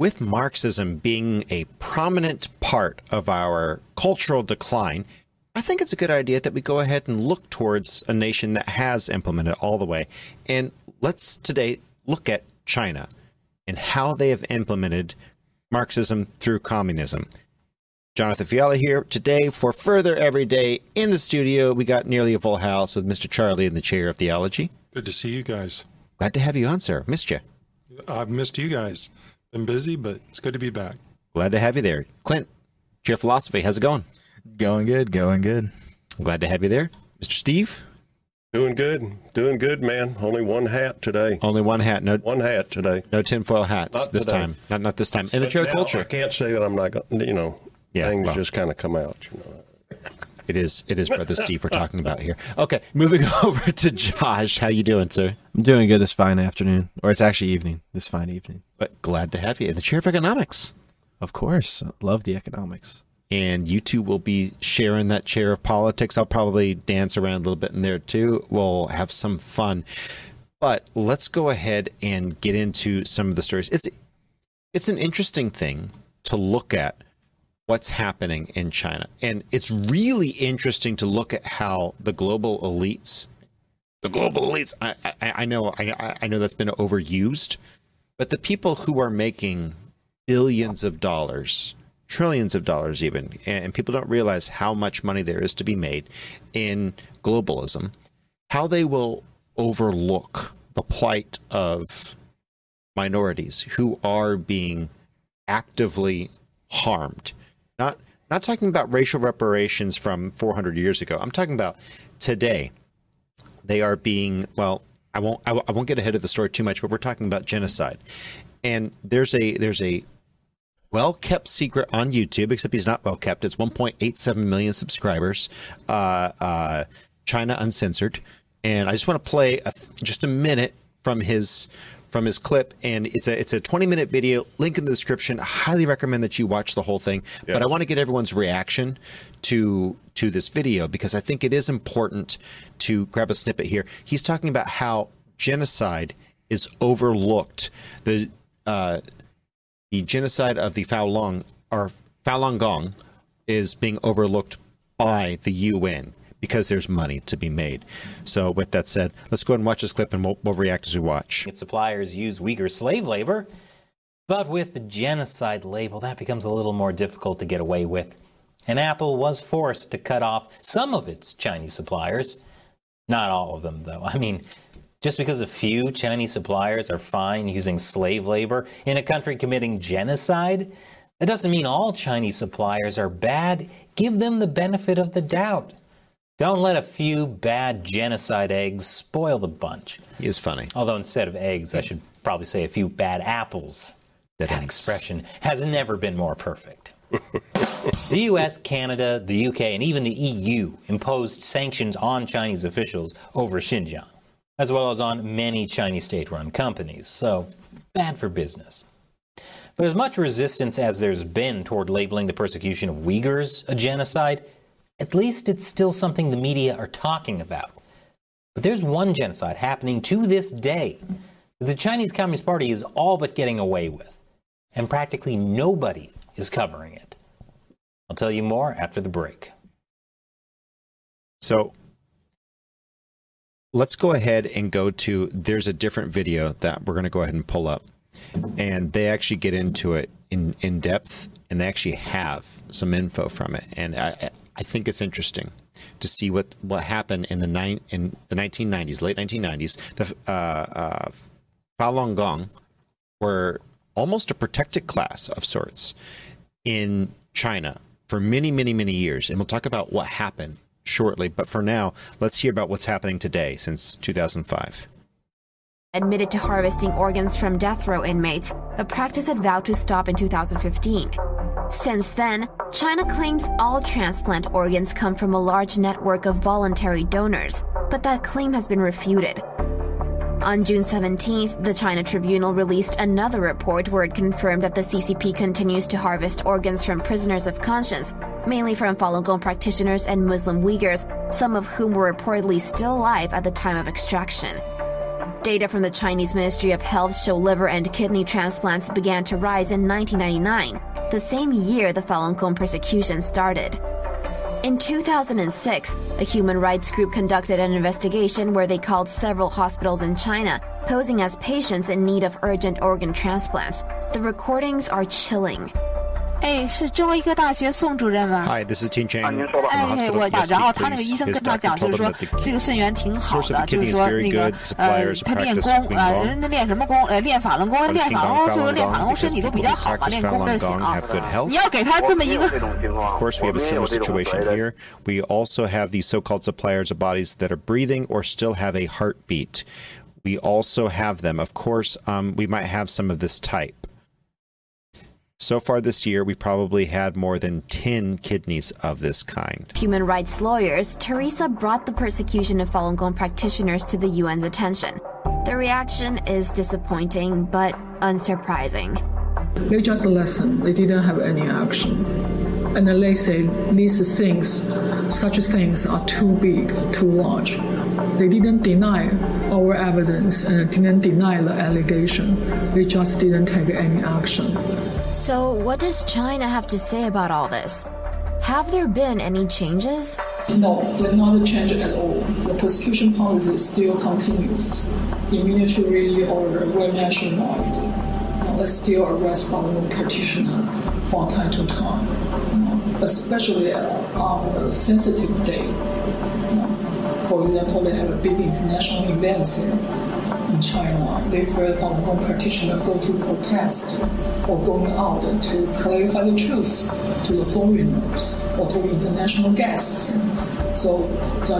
with Marxism being a prominent part of our cultural decline, I think it's a good idea that we go ahead and look towards a nation that has implemented all the way. And let's today look at China and how they have implemented Marxism through communism. Jonathan Fiala here today for Further Every Day in the studio. We got nearly a full house with Mr. Charlie in the chair of theology. Good to see you guys. Glad to have you on, sir. Missed you. I've missed you guys. Been busy, but it's good to be back. Glad to have you there. Clint, chair philosophy. How's it going? Going good, going good. Glad to have you there. Mr. Steve? Doing good. Doing good, man. Only one hat today. Only one hat. No One hat today. no tinfoil hats Not this today. time. Not not this time. In the But chair of now, I can't say that I'm not going you know, Yeah, things well. just kind of come out, you know. It is it is Brother Steve we're talking about here. Okay, moving over to Josh. How you doing, sir? I'm doing good this fine afternoon, or it's actually evening. This fine evening. But glad to have you in the chair of economics. Of course, love the economics. and you two will be sharing that chair of politics. I'll probably dance around a little bit in there too. We'll have some fun. But let's go ahead and get into some of the stories. It's it's an interesting thing to look at what's happening in China. And it's really interesting to look at how the global elites the global elites I, I, I know I, I know that's been overused, but the people who are making billions of dollars trillions of dollars even and people don't realize how much money there is to be made in globalism how they will overlook the plight of minorities who are being actively harmed not not talking about racial reparations from 400 years ago i'm talking about today they are being well i won't I, won't get ahead of the story too much but we're talking about genocide and there's a there's a well kept secret on YouTube, except he's not well kept. It's 1.87 million subscribers. Uh, uh, China Uncensored, and I just want to play a, just a minute from his from his clip, and it's a it's a 20 minute video. Link in the description. I highly recommend that you watch the whole thing. But I want to get everyone's reaction to to this video because I think it is important to grab a snippet here. He's talking about how genocide is overlooked. The uh, the genocide of the Falun or Falun Gong is being overlooked by the UN because there's money to be made. So, with that said, let's go ahead and watch this clip and we'll, we'll react as we watch. suppliers use Uyghur slave labor. But with the genocide label, that becomes a little more difficult to get away with. And Apple was forced to cut off some of its Chinese suppliers. Not all of them, though. I mean, just because a few Chinese suppliers are fine using slave labor in a country committing genocide, that doesn't mean all Chinese suppliers are bad. Give them the benefit of the doubt. Don't let a few bad genocide eggs spoil the bunch. He is funny. Although instead of eggs, I should probably say a few bad apples. That expression has never been more perfect. the US, Canada, the UK, and even the EU imposed sanctions on Chinese officials over Xinjiang, as well as on many Chinese state run companies. So, bad for business. But as much resistance as there's been toward labeling the persecution of Uyghurs a genocide, at least it's still something the media are talking about. But there's one genocide happening to this day that the Chinese Communist Party is all but getting away with, and practically nobody is covering it. I'll tell you more after the break. So, let's go ahead and go to there's a different video that we're going to go ahead and pull up. And they actually get into it in, in depth and they actually have some info from it. And I, I think it's interesting to see what, what happened in the nine in the 1990s, late 1990s. The uh, uh, Falun Gong were almost a protected class of sorts in China for many, many, many years. And we'll talk about what happened shortly. But for now, let's hear about what's happening today since 2005. Admitted to harvesting organs from death row inmates, a practice it vowed to stop in 2015. Since then, China claims all transplant organs come from a large network of voluntary donors, but that claim has been refuted. On June 17th, the China Tribunal released another report where it confirmed that the CCP continues to harvest organs from prisoners of conscience, mainly from Falun Gong practitioners and Muslim Uyghurs, some of whom were reportedly still alive at the time of extraction. Data from the Chinese Ministry of Health show liver and kidney transplants began to rise in 1999, the same year the Falun Gong persecution started. In 2006, a human rights group conducted an investigation where they called several hospitals in China, posing as patients in need of urgent organ transplants. The recordings are chilling. 哎，是中医科大学宋主任吗？ Hi, this is Ting Chang. 啊，您说吧。 哎 from the，hospital. 我 Yes, 然后 speak, 他那个 please. 医生 His 跟他 doctor 讲，就 told 是 him 说 that the 这个肾源挺好 source of 的， the 就是 kidney is 说 very 那个 good. 呃 Suppliers，他练 practice 功 Qigong 呃，人家练什么功？呃，练法轮功， What is 练法轮功 Qigong 就是练 Falun 法轮 Gong? 功，身 Because 体都比 people 较 who 好嘛， practice 练功就 Falun 行 Gong 啊 have。good health. 你要给他这么一个我没有这种情况 Of course, we have a 我没 similar 有这种 situation 所谓的 here. We also have these so-called suppliers of bodies that are breathing or still have a heartbeat. We also have them. Of course, um, we might have some of this type. So far this year, we probably had more than 10 kidneys of this kind. Human rights lawyers, Teresa brought the persecution of Falun Gong practitioners to the UN's attention. The reaction is disappointing but unsurprising. They just listen. They didn't have any action. And then they say these things, such things are too big, too large. They didn't deny our evidence and didn't deny the allegation. They just didn't take any action. So, what does China have to say about all this? Have there been any changes? No, there's not a change at all. The persecution policy still continues in military or where nationwide. They still arrest foreign practitioner from time to time, especially uh, on a sensitive day. For example, they have a big international events in, in China. If a Falun Gong practitioner go to protest or going out to clarify the truth to the foreigners or to international guests. So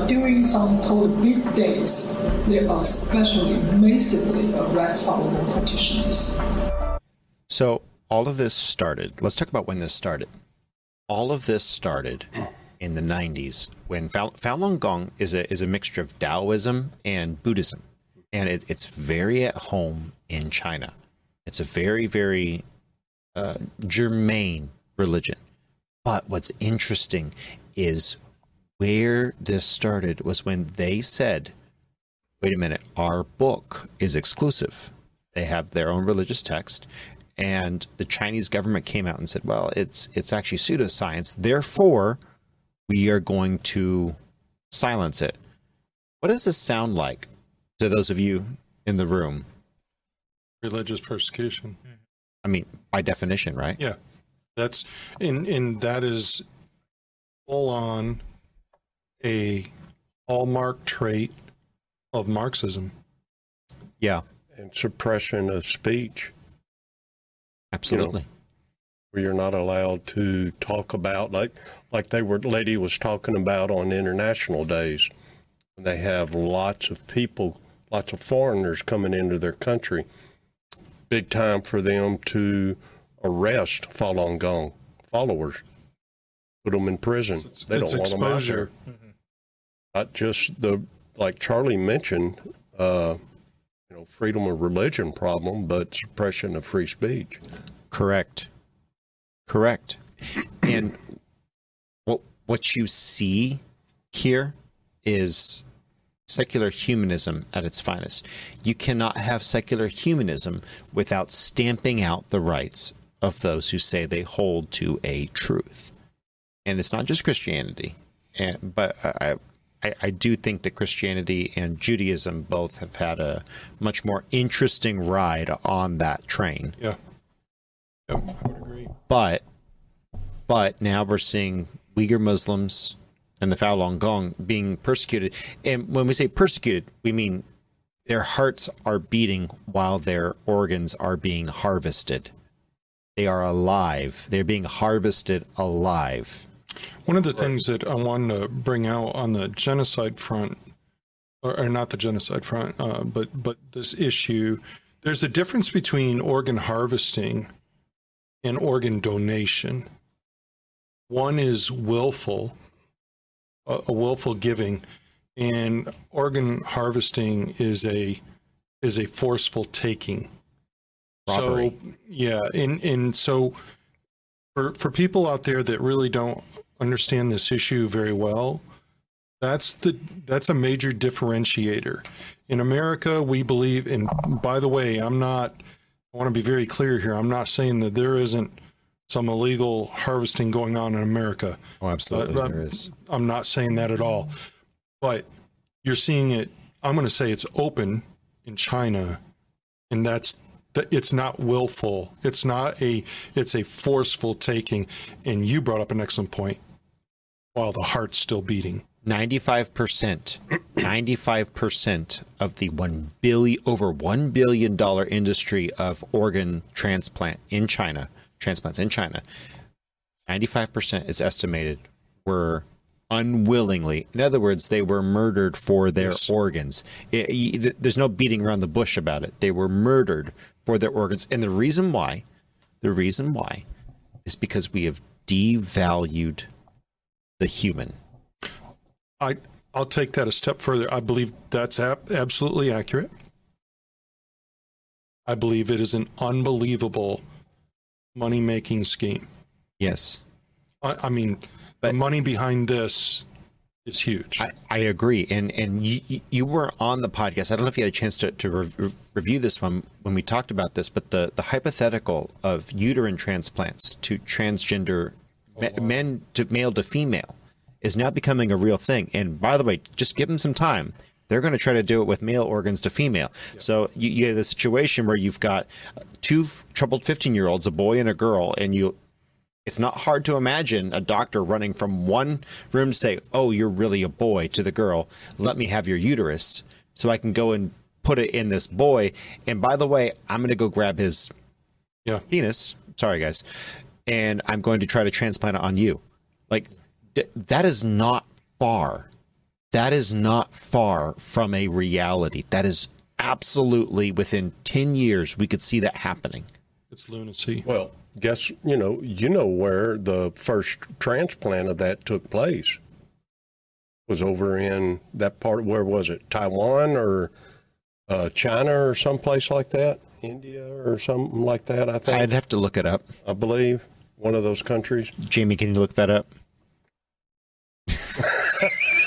during some called big days, they are especially massively arrest Falun Gong practitioners. So all of this started. Let's talk about when this started. All of this started in the 90s when Fal- Falun Gong is a is a mixture of Taoism and Buddhism, and it, it's very at home in China. It's a very very uh, germane religion. But what's interesting is where this started was when they said, "Wait a minute, our book is exclusive." They have their own religious text, and the Chinese government came out and said, "Well, it's it's actually pseudoscience. Therefore, we are going to silence it." What does this sound like to those of you in the room? Religious persecution. I mean, by definition, right? Yeah, that's and and that is full on a hallmark trait of Marxism. Yeah, And suppression of speech, absolutely. where you're not allowed to talk about like like they were lady was talking about on international days. when They have lots of people, lots of foreigners coming into their country. Big time for them to arrest Falun Gong followers, put them in prison. It's, they it's don't want them out there. exposure. not just the like Charlie mentioned, uh, you know, freedom of religion problem, but suppression of free speech. Correct. Correct. And what what you see here is secular humanism at its finest. You cannot have secular humanism without stamping out the rights of those who say they hold to a truth. And it's not just Christianity, and, but I, I, I do think that Christianity and Judaism both have had a much more interesting ride on that train Yeah. Yep, I would agree. but but now we're seeing Uyghur Muslims and the Falun Gong being persecuted. And when we say persecuted, we mean their hearts are beating while their organs are being harvested. They are alive. They're being harvested alive. One of the things that I wanted to bring out on the genocide front, or, or not the genocide front, uh, but but this issue, there's a difference between organ harvesting and organ donation. One is willful, a, willful giving, and organ harvesting is a is a forceful taking. Robbery. So yeah, and and so for for people out there that really don't understand this issue very well, That's the that's a major differentiator. In America, we believe and by the way, I'm not I want to be very clear here. I'm not saying that there isn't some illegal harvesting going on in America. Oh, absolutely, But- but there is. Um, I'm not saying that at all. But you're seeing it I'm going to say it's open in China and that's that it's not willful. It's not a it's a forceful taking and you brought up an excellent point while the heart's still beating. 95% 95% of the 1 billion over 1 billion dollar industry of organ transplant in China transplants in China 95% is estimated were unwillingly in other words they were murdered for their Yes. organs It- th- there's no beating around the bush about it they were murdered for their organs and the reason why the reason why is because we have devalued the human I I'll take that a step further. I believe that's ab- absolutely accurate. I believe it is an unbelievable money making scheme. yes I, I mean, the money behind this is huge. I, I agree, and and you you- were on the podcast. I don't know if you had a chance to to re- review this one when we talked about this, but the the hypothetical of uterine transplants to transgender oh, me- men to male to female is now becoming a real thing. And by the way, just give them some time. They're going to try to do it with male organs to female. So you, you have the situation where you've got two troubled 15 year olds, a boy and a girl, and you it's not hard to imagine a doctor running from one room to say, "Oh, you're really a boy," to the girl, "Let me have your uterus so I can go and put it in this boy." And by the way, I'm going to go grab his Yeah. penis. Sorry, guys, and I'm going to try to transplant it on you. Like th- that is not far. That is not far from a reality. That is absolutely within 10 years we could see that happening. it's lunacy. Well, guess you know you know where the first transplant of that took place was over in that part. Where was it? Taiwan or uh, China or someplace like that? India or something like that. I think I'd have to look it up. I believe one of those countries. Jamie, can you look that up?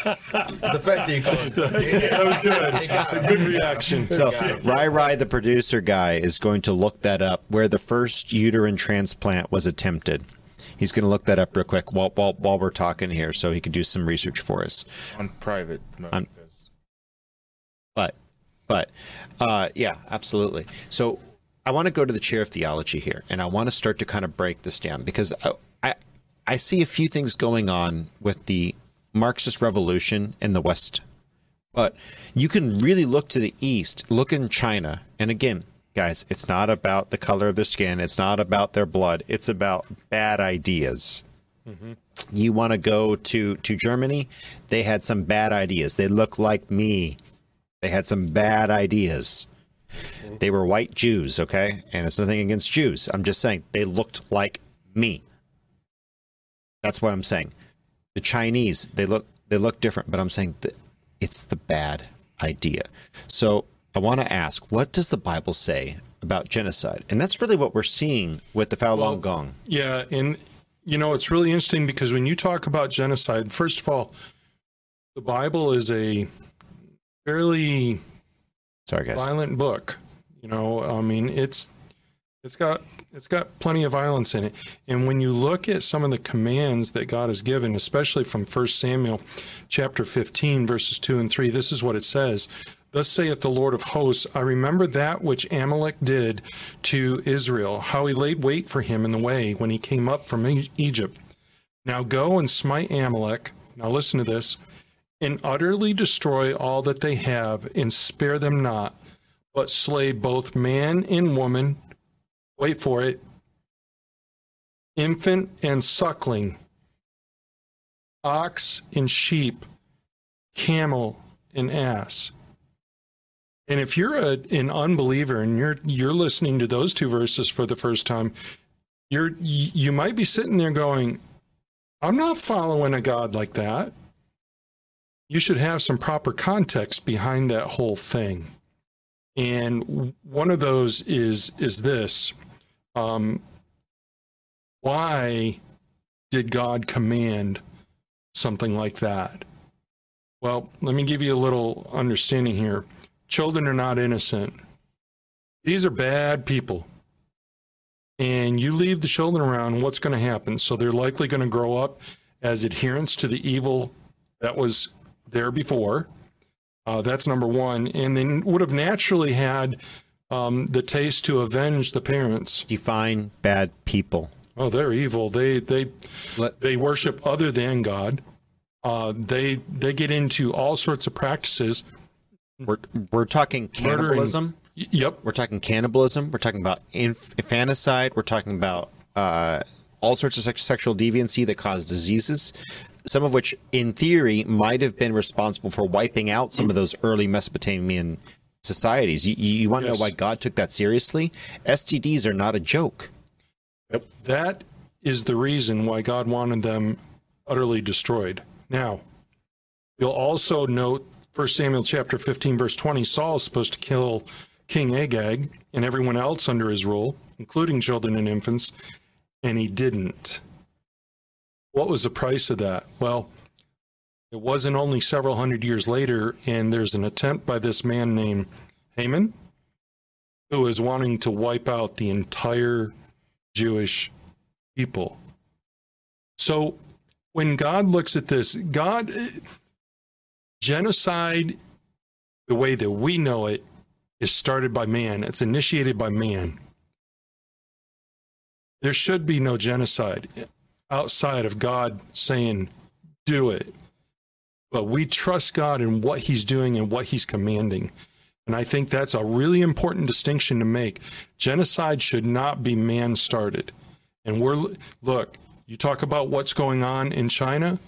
The fact that you call it. that was good. Good reaction. So Rai Rai, the producer guy, is going to look that up where the first uterine transplant was attempted. He's going to look that up real quick while, while, while we're talking here so he can do some research for us. on private. no, On- But, but, uh, yeah, absolutely. So I want to go to the chair of theology here, and I want to start to kind of break this down because I, I, I see a few things going on with the Marxist revolution in the West. But you can really look to the East, look in China, and again, guys, it's not about the color of their skin, it's not about their blood, it's about bad ideas mm-hmm. you want to go to to Germany, they had some bad ideas. They look like me. They had some bad ideas. Mm-hmm. They were white Jews, okay? And it's nothing against Jews. I'm just saying they looked like me. That's what I'm saying. The Chinese, they look they look different, but I'm saying that it's the bad idea. So I want to ask, what does the Bible say about genocide? And that's really what we're seeing with the Falun Gong. Yeah, and you know it's really interesting because when you talk about genocide, first of all, the Bible is a fairly Sorry, guys. violent book. You know, I mean, it's it's got it's got plenty of violence in it. And when you look at some of the commands that God has given, especially from 1 Samuel chapter 15 verses 2 and 3, this is what it says. Thus saith the Lord of hosts, I remember that which Amalek did to Israel, how he laid wait for him in the way when he came up from Egypt. Now go and smite Amalek. Now listen to this and utterly destroy all that they have, and spare them not, but slay both man and woman. Wait for it. Infant and suckling, ox and sheep, camel and ass. And if you're a, an unbeliever and you're you're listening to those two verses for the first time, you're you you might be sitting there going, "I'm not following a God like that." you should have some proper context behind that whole thing. And one of those is is this: um, Why did God command something like that? Well, let me give you a little understanding here. Children are not innocent. These are bad people. And you leave the children around, what's going to happen? So they're likely going to grow up as adherents to the evil that was there before. Uh, that's number one. And they would have naturally had um, the taste to avenge the parents. Define bad people. Oh, they're evil. They they Let- they worship other than God. Uh, they they get into all sorts of practices. We're we're talking cannibalism. Y- Yep. We're talking cannibalism. We're talking about inf- infanticide. We're talking about uh, all sorts of sex- sexual deviancy that cause diseases. Some of which, in theory, might have been responsible for wiping out some of those early Mesopotamian societies. You, you want to Yes. know why God took that seriously? STDs are not a joke. That is the reason why God wanted them utterly destroyed. Now, you'll also note 1 Samuel chapter 15 verse 20 Saul is supposed to kill King Agag and everyone else under his rule, including children and infants, and he didn't. What was the price of that? Well, it wasn't only several hundred years later, and there's an attempt by this man named Haman, who is wanting to wipe out the entire Jewish people. So when God looks at this, God, eh, genocide, the way that we know it, is started by man, it's initiated by man. There should be no genocide outside of God saying, do it. But we trust God in what he's doing and what he's commanding. And I think that's a really important distinction to make. Genocide should not be man started. And we're, look, you talk about what's going on in China.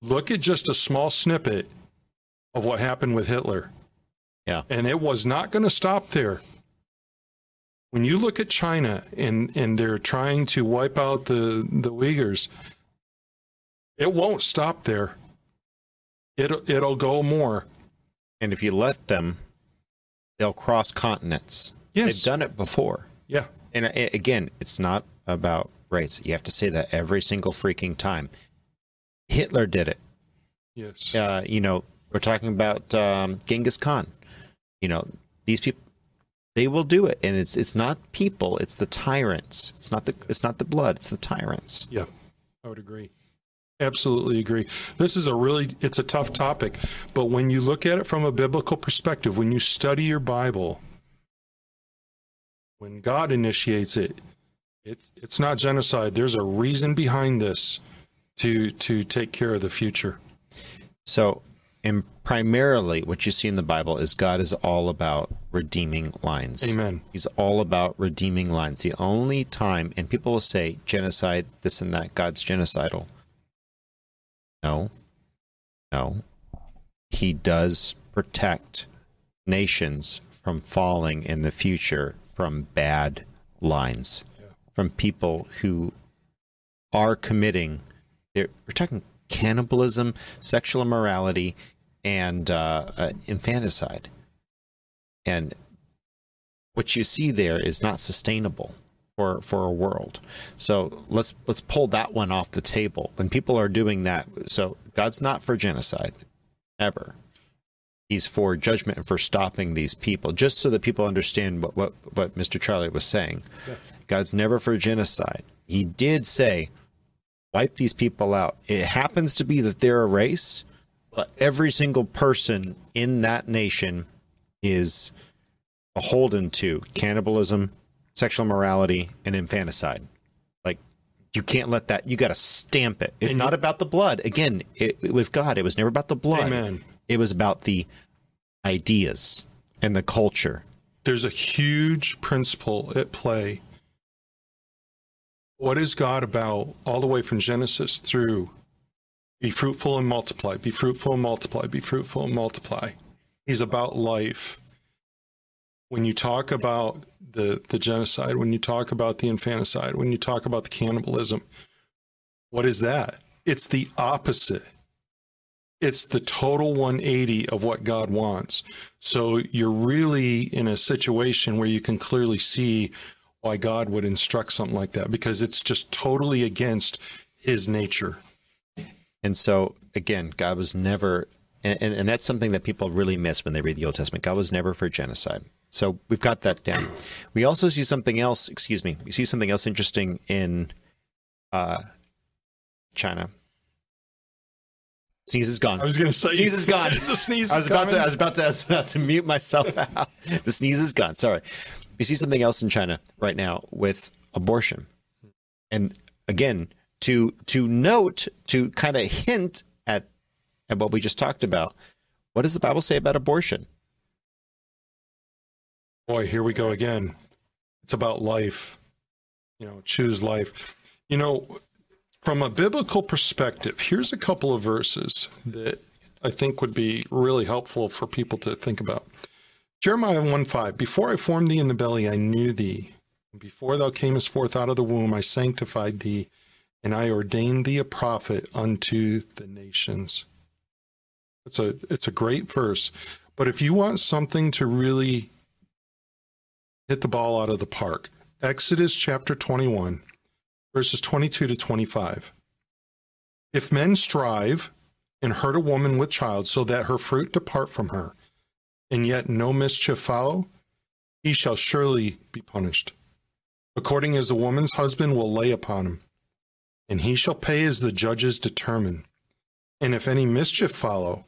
Look at just a small snippet of what happened with Hitler. Yeah. And it was not going to stop there. When you look at China and, and they're trying to wipe out the, the Uyghurs, it won't stop there. It'll, it'll go more. And if you let them, they'll cross continents. Yes. They've done it before. Yeah. And uh, again, it's not about race. You have to say that every single freaking time. Hitler did it. Yes. Uh, you know, we're talking about um, Genghis Khan. You know, these people, they will do it, and it's it's not people, it's the tyrants. It's not the it's not the blood, it's the tyrants. Yeah, I would agree. Absolutely agree. This is a really it's a tough topic, but when you look at it from a biblical perspective, when you study your Bible, when God initiates it, it's it's not genocide. There's a reason behind this to to take care of the future. So, and primarily, what you see in the Bible is God is all about redeeming lines. Amen. He's all about redeeming lines. The only time, and people will say genocide, this and that, God's genocidal. No, no. He does protect nations from falling in the future from bad lines, from people who are committing. They're, we're talking cannibalism, sexual immorality, and uh, uh, infanticide. And what you see there is not sustainable for for a world. So let's let's pull that one off the table. When people are doing that, so God's not for genocide, ever. He's for judgment and for stopping these people, just so that people understand what what, what Mr. Charlie was saying. God's never for genocide. He did say, wipe these people out. It happens to be that they're a race, every single person in that nation is beholden to cannibalism, sexual morality, and infanticide. Like you can't let that. You got to stamp it. It's And not you- about the blood. Again, it, with God, it was never about the blood. Amen. It was about the ideas and the culture. There's a huge principle at play. What is God about all the way from Genesis through be fruitful and multiply, be fruitful and multiply, be fruitful and multiply? He's about life. When you talk about the, the genocide, when you talk about the infanticide, when you talk about the cannibalism, what is that? It's the opposite. It's the total 180 of what God wants. So you're really in a situation where you can clearly see why God would instruct something like that because it's just totally against his nature. And so, again, God was never And, and, and that's something that people really miss when they read the Old Testament. God was never for genocide. So we've got that down. We also see something else, excuse me, we see something else interesting in uh, China. Sneeze is gone. I was going to say sneeze is gone. the sneeze. I was is about to. I was about to. I was about to mute myself out. The sneeze is gone. Sorry. We see something else in China right now with abortion, and again, to to note, to kind of hint at at what we just talked about. What does the Bible say about abortion? Boy, here we go again. It's about life. You know, choose life. You know, from a biblical perspective, here's a couple of verses that I think would be really helpful for people to think about. Jeremiah 1 5, before I formed thee in the belly, I knew thee. Before thou camest forth out of the womb, I sanctified thee, and I ordained thee a prophet unto the nations. It's a it's a great verse. But if you want something to really hit the ball out of the park, Exodus chapter 21, verses 22 to 25. If men strive and hurt a woman with child so that her fruit depart from her, and yet no mischief follow, he shall surely be punished, according as the woman's husband will lay upon him, and he shall pay as the judges determine. And if any mischief follow,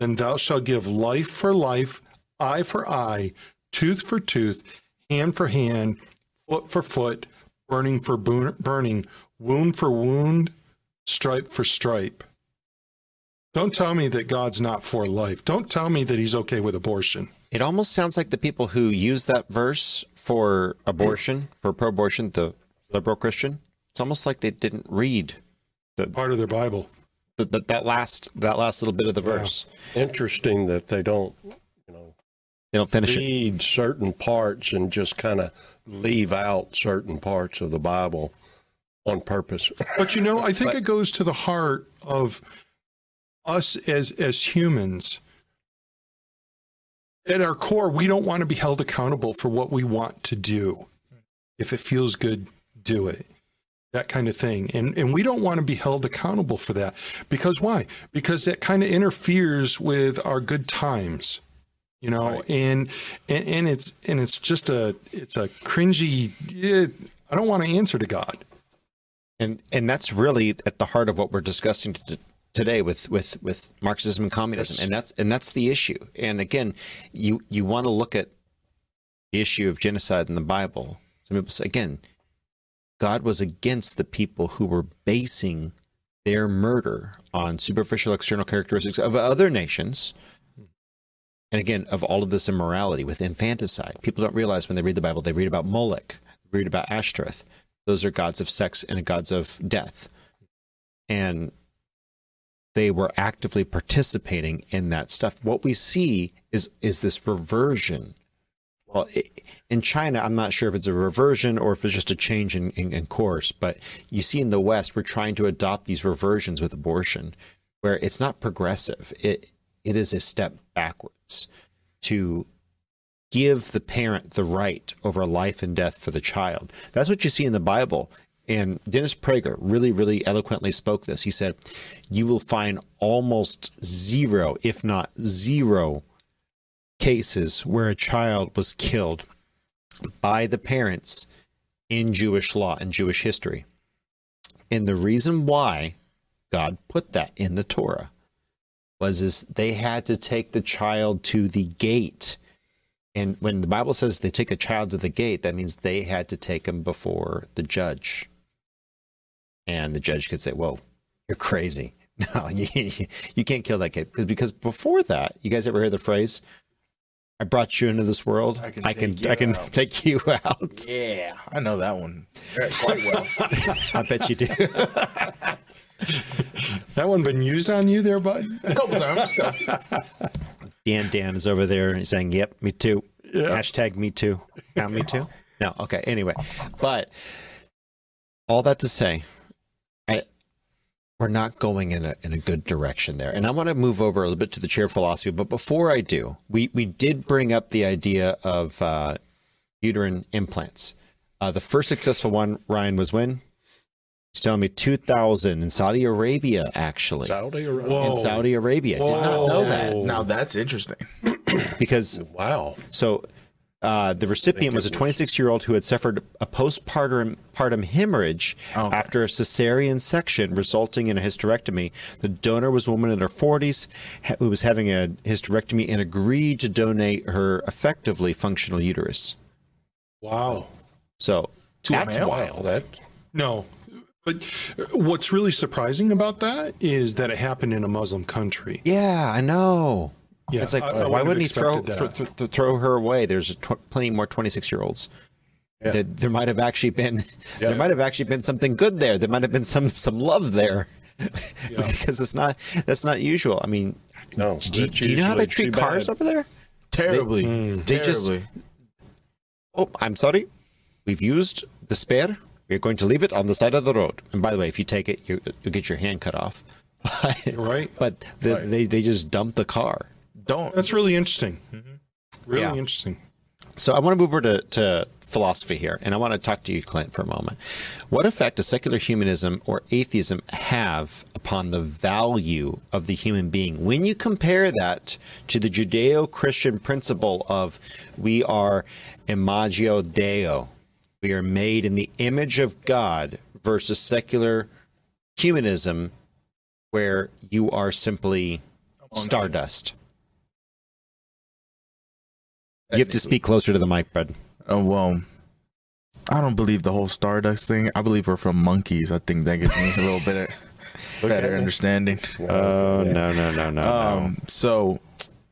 then thou shalt give life for life, eye for eye, tooth for tooth, hand for hand, foot for foot, burning for burning, wound for wound, stripe for stripe. Don't tell me that God's not for life. Don't tell me that he's okay with abortion. It almost sounds like the people who use that verse for abortion, for pro-abortion, the liberal Christian. It's almost like they didn't read Part of their Bible. the, the, that last that last little bit of the verse. Interesting that they don't, you know, They don't finish it. read certain parts and just kind of leave out certain parts of the Bible on purpose. But you know, I think it goes to the heart of us as as humans. At our core, we don't want to be held accountable for what we want to do. If it feels good, do it. That kind of thing. And and we don't want to be held accountable for that. Because why? Because that kind of interferes with our good times. You know, and, and and it's and it's just a it's a cringy eh, I don't want to answer to God. and and that's really at the heart of what we're discussing t- today with with with Marxism and communism, Yes. and that's and that's the issue. And again, you you want to look at the issue of genocide in the Bible. Some people say again, God was against the people who were basing their murder on superficial external characteristics of other nations. And again, of all of this immorality with infanticide, people don't realize when they read the Bible, they read about Moloch, read about Ashtoreth. Those are gods of sex and gods of death. And they were actively participating in that stuff. What we see is is this reversion. Well, in China, I'm not sure if it's a reversion or if it's just a change in, in, in course, but you see in the West, we're trying to adopt these reversions with abortion, where it's not progressive. It it is a step backwards to give the parent the right over life and death for the child. That's what you see in the Bible. And Dennis Prager really, really eloquently spoke this. He said, You will find almost zero, if not zero, cases where a child was killed by the parents in Jewish law and Jewish history. And the reason why God put that in the Torah was is they had to take the child to the gate. And when the Bible says they take a child to the gate, that means they had to take him before the judge. And the judge could say, Whoa, you're crazy. No, you, you can't kill that kid. Because before that, you guys ever hear the phrase, I brought you into this world. I can I can, take you I can out." take you out. Yeah, I know that one quite well. I bet you do. That one been used on you there, bud? A couple times. Dan Dan is over there and he's saying, "Yep, me too." Yeah. Hashtag me too. Count me too. No, okay. Anyway, but all that to say, I we're not going in a in a good direction there, and I want to move over a little bit to the chair philosophy. But before I do, we we did bring up the idea of uh, uterine implants. Uh, the first successful one, Ryan, was when He's telling me 2000 in Saudi Arabia, actually. Saudi Arabia. Whoa. In Saudi Arabia. Did not know that. Now that's interesting. Because, Wow. so uh, the recipient was a 26 year old who had suffered a postpartum partum hemorrhage Okay. after a cesarean section resulting in a hysterectomy. The donor was a woman in her 40s who was having a hysterectomy and agreed to donate her effectively functional uterus. Wow. So To a that's male? wild. That No. But what's really surprising about that is that it happened in a Muslim country. Yeah, I know. Yeah, it's like, I- I why wouldn't he throw, expected throw, that. throw, her away? There's tw- plenty more 26 year olds. That there might have actually been, there might have actually been something good there. There might have been some some love there, because it's not that's not usual. I mean, no. do, you- do you know how they treat cars bad. over there? Terribly. Mm. They just- Terribly. Oh, I'm sorry, we've used the spare. We're going to leave it on the side of the road. And by the way, if you take it, you you get your hand cut off. Right. But the, they they just dump the car. Don't. That's really interesting. Mm-hmm. Really Yeah. interesting. So I want to move over to, to philosophy here, and I want to talk to you, Clint, for a moment. What effect does secular humanism or atheism have upon the value of the human being when you compare that to the Judeo-Christian principle of we are imagio Deo, we are made in the image of God, versus secular humanism, where you are simply stardust? You have to speak closer to the mic, bud. Oh, well, I don't believe the whole Stardust thing. I believe we're from monkeys. I think that gives me a little bit of better understanding. Oh no no no no Um, so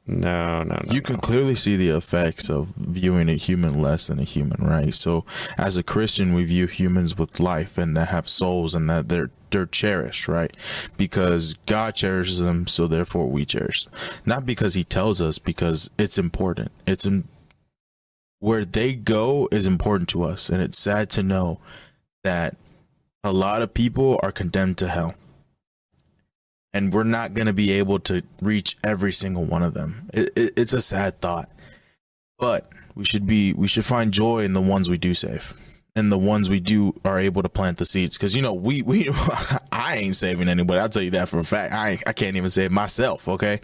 no no no. you can clearly see the effects of viewing a human less than a human, right? So, as a Christian, we view humans with life and that have souls and that they're they're cherished, right? Because God cherishes them, so therefore we cherish. Them. Not because He tells us, because it's important. It's in, where they go is important to us, and it's sad to know that a lot of people are condemned to hell and we're not going to be able to reach every single one of them. It, it, it's a sad thought, but we should be we should find joy in the ones we do save, and the ones we do are able to plant the seeds. Because you know we we I ain't saving anybody. I'll tell you that for a fact. I I can't even save myself. Okay,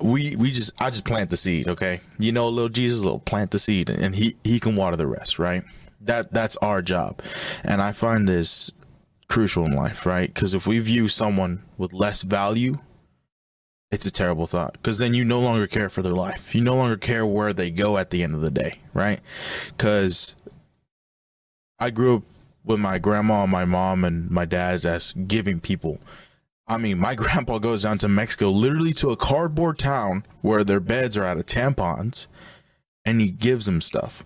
we we just I just plant the seed. Okay, you know, little Jesus, little plant the seed, and he he can water the rest. Right. That that's our job, and I find this crucial in life, right? Because if we view someone with less value, it's a terrible thought. Because then you no longer care for their life. You no longer care where they go at the end of the day, right? Because I grew up with my grandma, and my mom, and my dad as giving people. I mean, my grandpa goes down to Mexico, literally to a cardboard town where their beds are out of tampons, and he gives them stuff.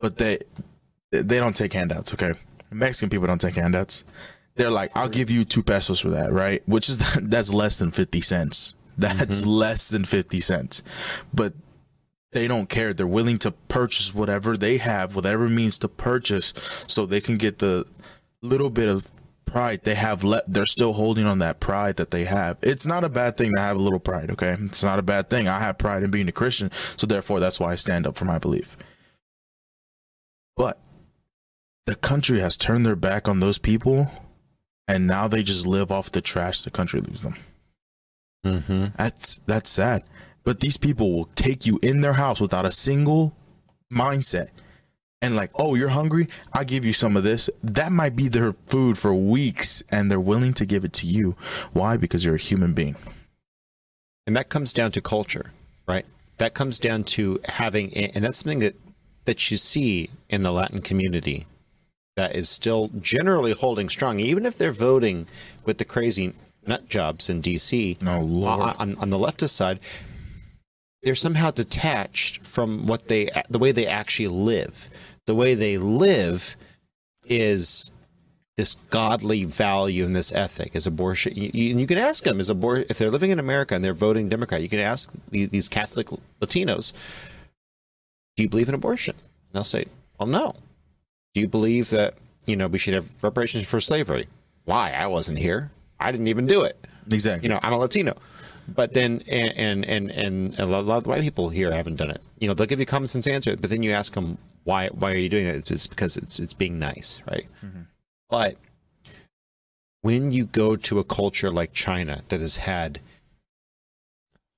But they they don't take handouts, okay? Mexican people don't take handouts. They're like, I'll give you two pesos for that, right? Which is that's less than fifty cents. That's mm-hmm. less than fifty cents. But they don't care. They're willing to purchase whatever they have, whatever means to purchase, so they can get the little bit of pride they have left. They're still holding on that pride that they have. It's not a bad thing to have a little pride, okay? It's not a bad thing. I have pride in being a Christian, so therefore that's why I stand up for my belief. But the country has turned their back on those people, and now they just live off the trash the country leaves them. Mm-hmm. That's that's sad. But these people will take you in their house without a single mindset. And like, oh, you're hungry? I'll give you some of this. That might be their food for weeks, and they're willing to give it to you. Why? Because you're a human being. And that comes down to culture, right? That comes down to having, and that's something that that you see in the Latin community that is still generally holding strong, even if they're voting with the crazy nut jobs in DC. Oh, uh, Lord. on, on, the leftist side, they're somehow detached from what they, the way they actually live. The way they live is this godly value and this ethic is abortion. You, you, you can ask them, is abor- if they're living in America and they're voting Democrat, you can ask these Catholic Latinos, do you believe in abortion? And they'll say, well, no. Do you believe that, you know, we should have reparations for slavery? Why? I wasn't here. I didn't even do it. Exactly. You know, I'm a Latino. But then, and and and, and a lot of white people here haven't done it. You know, they'll give you a common sense answer, but then you ask them why why are you doing it? It's, it's because it's it's being nice, right? Mm-hmm. But when you go to a culture like China that has had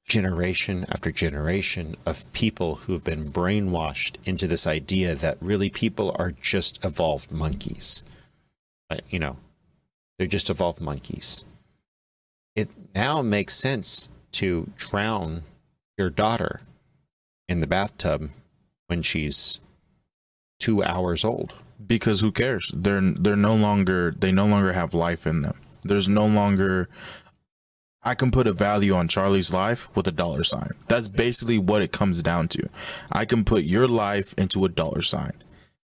generation after generation of people who have been brainwashed into this idea that really people are just evolved monkeys. Uh, You know, they're just evolved monkeys. It now makes sense to drown your daughter in the bathtub when she's two hours old. because who cares they're they're no longer they no longer have life in them there's no longer i can put a value on charlie's life with a dollar sign that's basically what it comes down to i can put your life into a dollar sign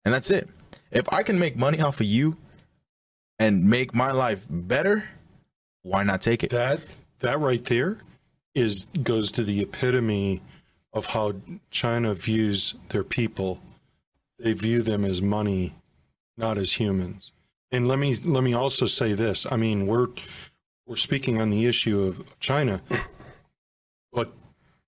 and that's it if i can make money off of you and make my life better why not take it That that right there is goes to the epitome of how China views their people. They view them as money, not as humans. And let me let me also say this. I mean, we're we're speaking on the issue of China, but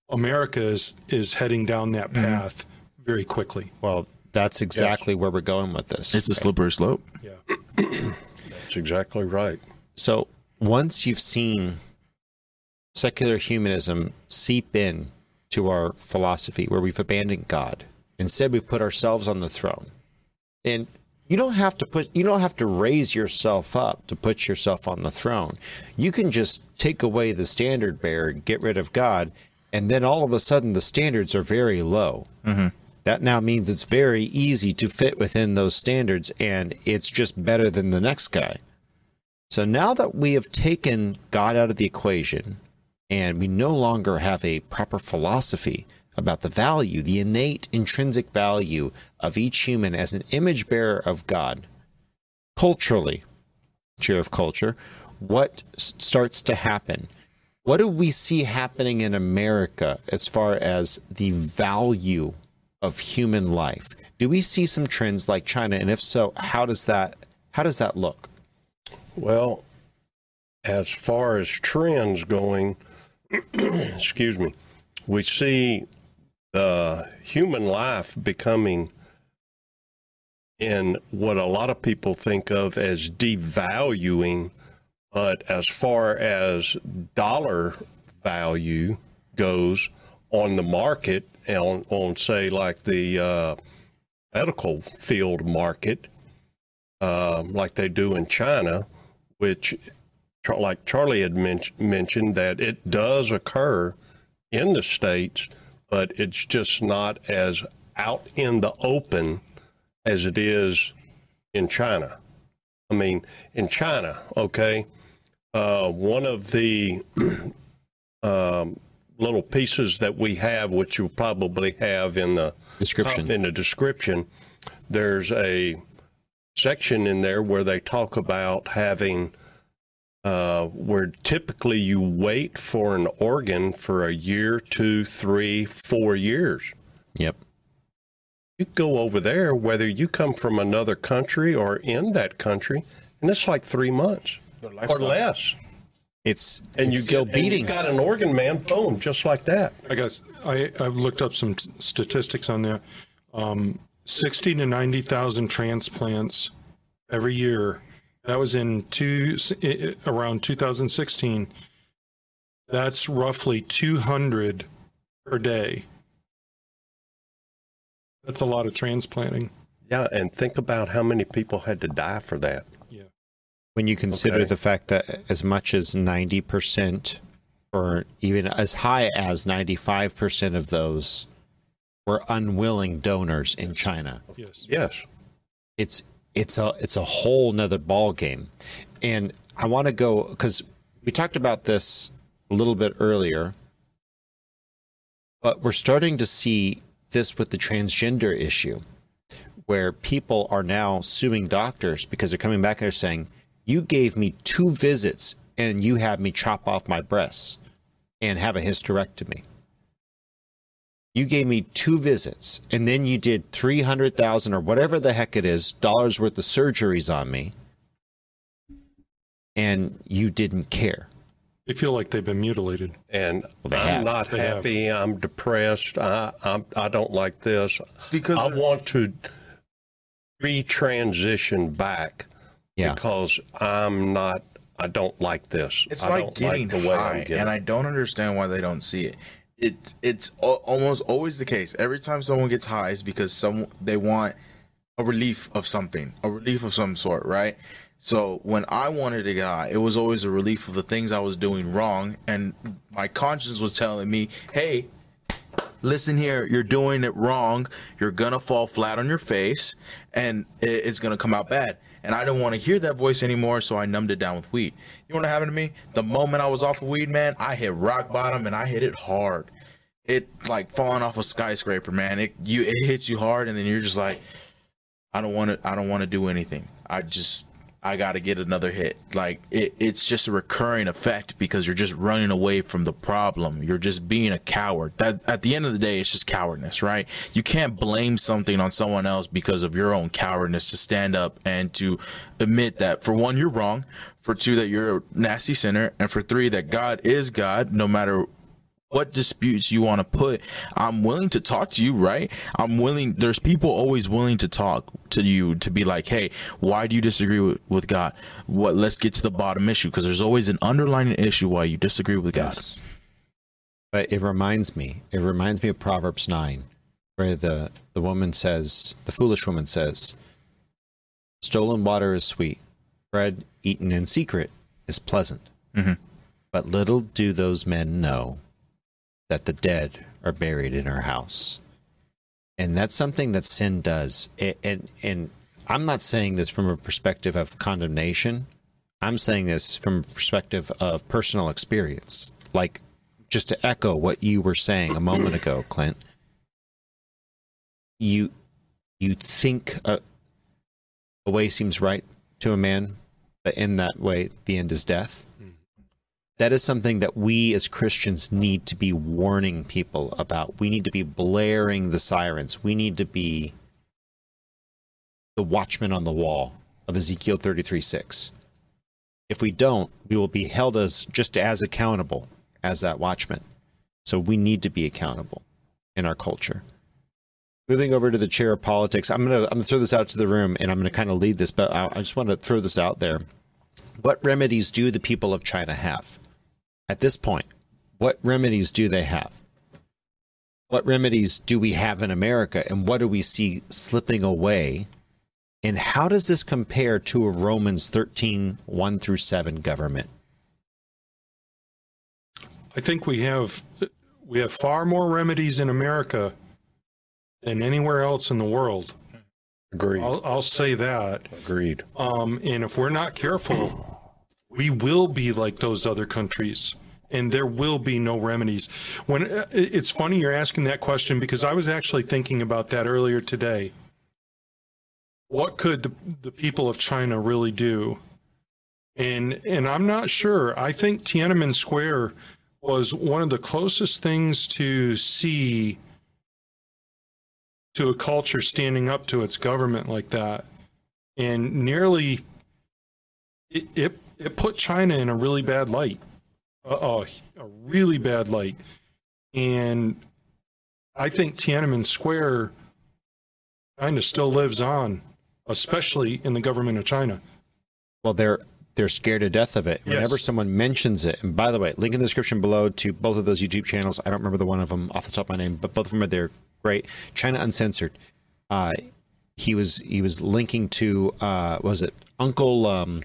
America is is heading down that mm-hmm. path very quickly. Well, that's exactly where we're going with this. it's a slippery slope Yeah. That's exactly right. So once you've seen secular humanism seep in to our philosophy where we've abandoned God, instead we've put ourselves on the throne. And you don't have to put you don't have to raise yourself up to put yourself on the throne. You can just take away the standard bearer, get rid of God, and then all of a sudden the standards are very low. Mm-hmm. That now means it's very easy to fit within those standards and it's just better than the next guy. So now that we have taken God out of the equation and we no longer have a proper philosophy about the value, the innate intrinsic value of each human as an image bearer of God, culturally, chair of culture, what starts to happen? What do we see happening in America as far as the value of human life? Do we see some trends like China? And if so, how does that how does that look? Well, as far as trends going, excuse me, we see the human life becoming in what a lot of people think of as devaluing, but as far as dollar value goes on the market, on, on say like the uh, medical field market, um, like they do in China, which, like Charlie had men- mentioned, that it does occur in the States, but it's just not as out in the open as it is in China. I mean, in China, okay, uh, one of the um, little pieces that we have, which you probably have in the Description. in the description, there's a section in there where they talk about having uh, where typically you wait for an organ for a year, two, three, four years. Yep. You go over there, whether you come from another country or in that country, and it's like three months or less. It's And it's you still get, and beating. you got an organ, man, boom, just like that. I guess I, I've looked up some t- statistics on that. Um, 60 to 90,000 transplants every year. That was in two, i- i- around 2016. That's roughly 200 per day. That's a lot of transplanting. Yeah, and think about how many people had to die for that. Yeah. when you consider Okay. the fact that as much as 90% or even as high as 95% of those were unwilling donors in China. Yes. Yes. It's it's a it's a whole nother ball game. And I want to go because we talked about this a little bit earlier, but we're starting to see this with the transgender issue, where people are now suing doctors because they're coming back and they're saying, You gave me two visits and you had me chop off my breasts and have a hysterectomy. You gave me two visits and then you did 300,000 or whatever the heck it is dollars worth of surgeries on me and you didn't care. They feel like they've been mutilated. And they I'm have. not They have. happy. I'm depressed. I I'm, I don't like this. Because I want to retransition back Yeah. because I'm not I don't like this. It's I like don't getting the way I'm high, getting. and I don't understand why they don't see it. It it's al- almost always the case. Every time someone gets high, is because some they want a relief of something, a relief of some sort, right? So when I wanted to get high, it was always a relief of the things I was doing wrong, and my conscience was telling me, "Hey, listen here, you're doing it wrong. You're gonna fall flat on your face, and it's gonna come out bad." And I didn't want to hear that voice anymore, so I numbed it down with weed. You know what happened to me? The moment I was off of weed, man, I hit rock bottom, and I hit it hard. It like falling off a skyscraper, man. It you it hits you hard, and then you're just like, I don't want to. I don't want to do anything. I just I got to get another hit. Like it, it's just a recurring effect because you're just running away from the problem. You're just being a coward. That at the end of the day, it's just cowardness, right? You can't blame something on someone else because of your own cowardness to stand up and to admit that for one, you're wrong. For two, that you're a nasty sinner, and for three, that God is God, no matter what disputes you want to put i'm willing to talk to you right i'm willing there's people always willing to talk to you to be like hey why do you disagree with, with god what let's get to the bottom issue because there's always an underlying issue why you disagree with god Yes. But it reminds me, it reminds me of Proverbs 9, where the, the woman says, the foolish woman says, Stolen water is sweet, bread eaten in secret is pleasant. Mhm. But little do those men know that the dead are buried in our house. And that's something that sin does. A- And, and I'm not saying this from a perspective of condemnation. I'm saying this from a perspective of personal experience. Like, just to echo what you were saying a moment ago, Clint, you you think a, a way seems right to a man, but in that way, the end is death. That is something that we as Christians need to be warning people about. We need to be blaring the sirens. We need to be the watchman on the wall of Ezekiel 33 6. If we don't, we will be held as just as accountable as that watchman. So we need to be accountable in our culture. Moving over to the chair of politics, I'm gonna I'm gonna throw this out to the room, and I'm gonna kind of lead this, but I, I just want to throw this out there. What remedies do the people of China have at this point? What remedies do they have? What remedies do we have in America, and what do we see slipping away? And how does this compare to a Romans 13, 1 through 7 government? I think we have we have far more remedies in America than anywhere else in the world. Agreed. I'll, I'll say that. Agreed. Um, and if we're not careful, we will be like those other countries, and there will be no remedies. When uh, it's funny you're asking that question because I was actually thinking about that earlier today. What could the, the people of China really do? And and I'm not sure. I think Tiananmen Square was one of the closest things to see to a culture standing up to its government like that and nearly it it, it put China in a really bad light, a, a, a really bad light, and I think Tiananmen Square kind of still lives on, especially in the government of China. Well, they're they're scared to death of it. Yes. Whenever someone mentions it, and by the way, link in the description below to both of those YouTube channels. I don't remember the one of them off the top of my name, but both of them are there. Great, China Uncensored. Uh, he was he was linking to uh, was it Uncle um,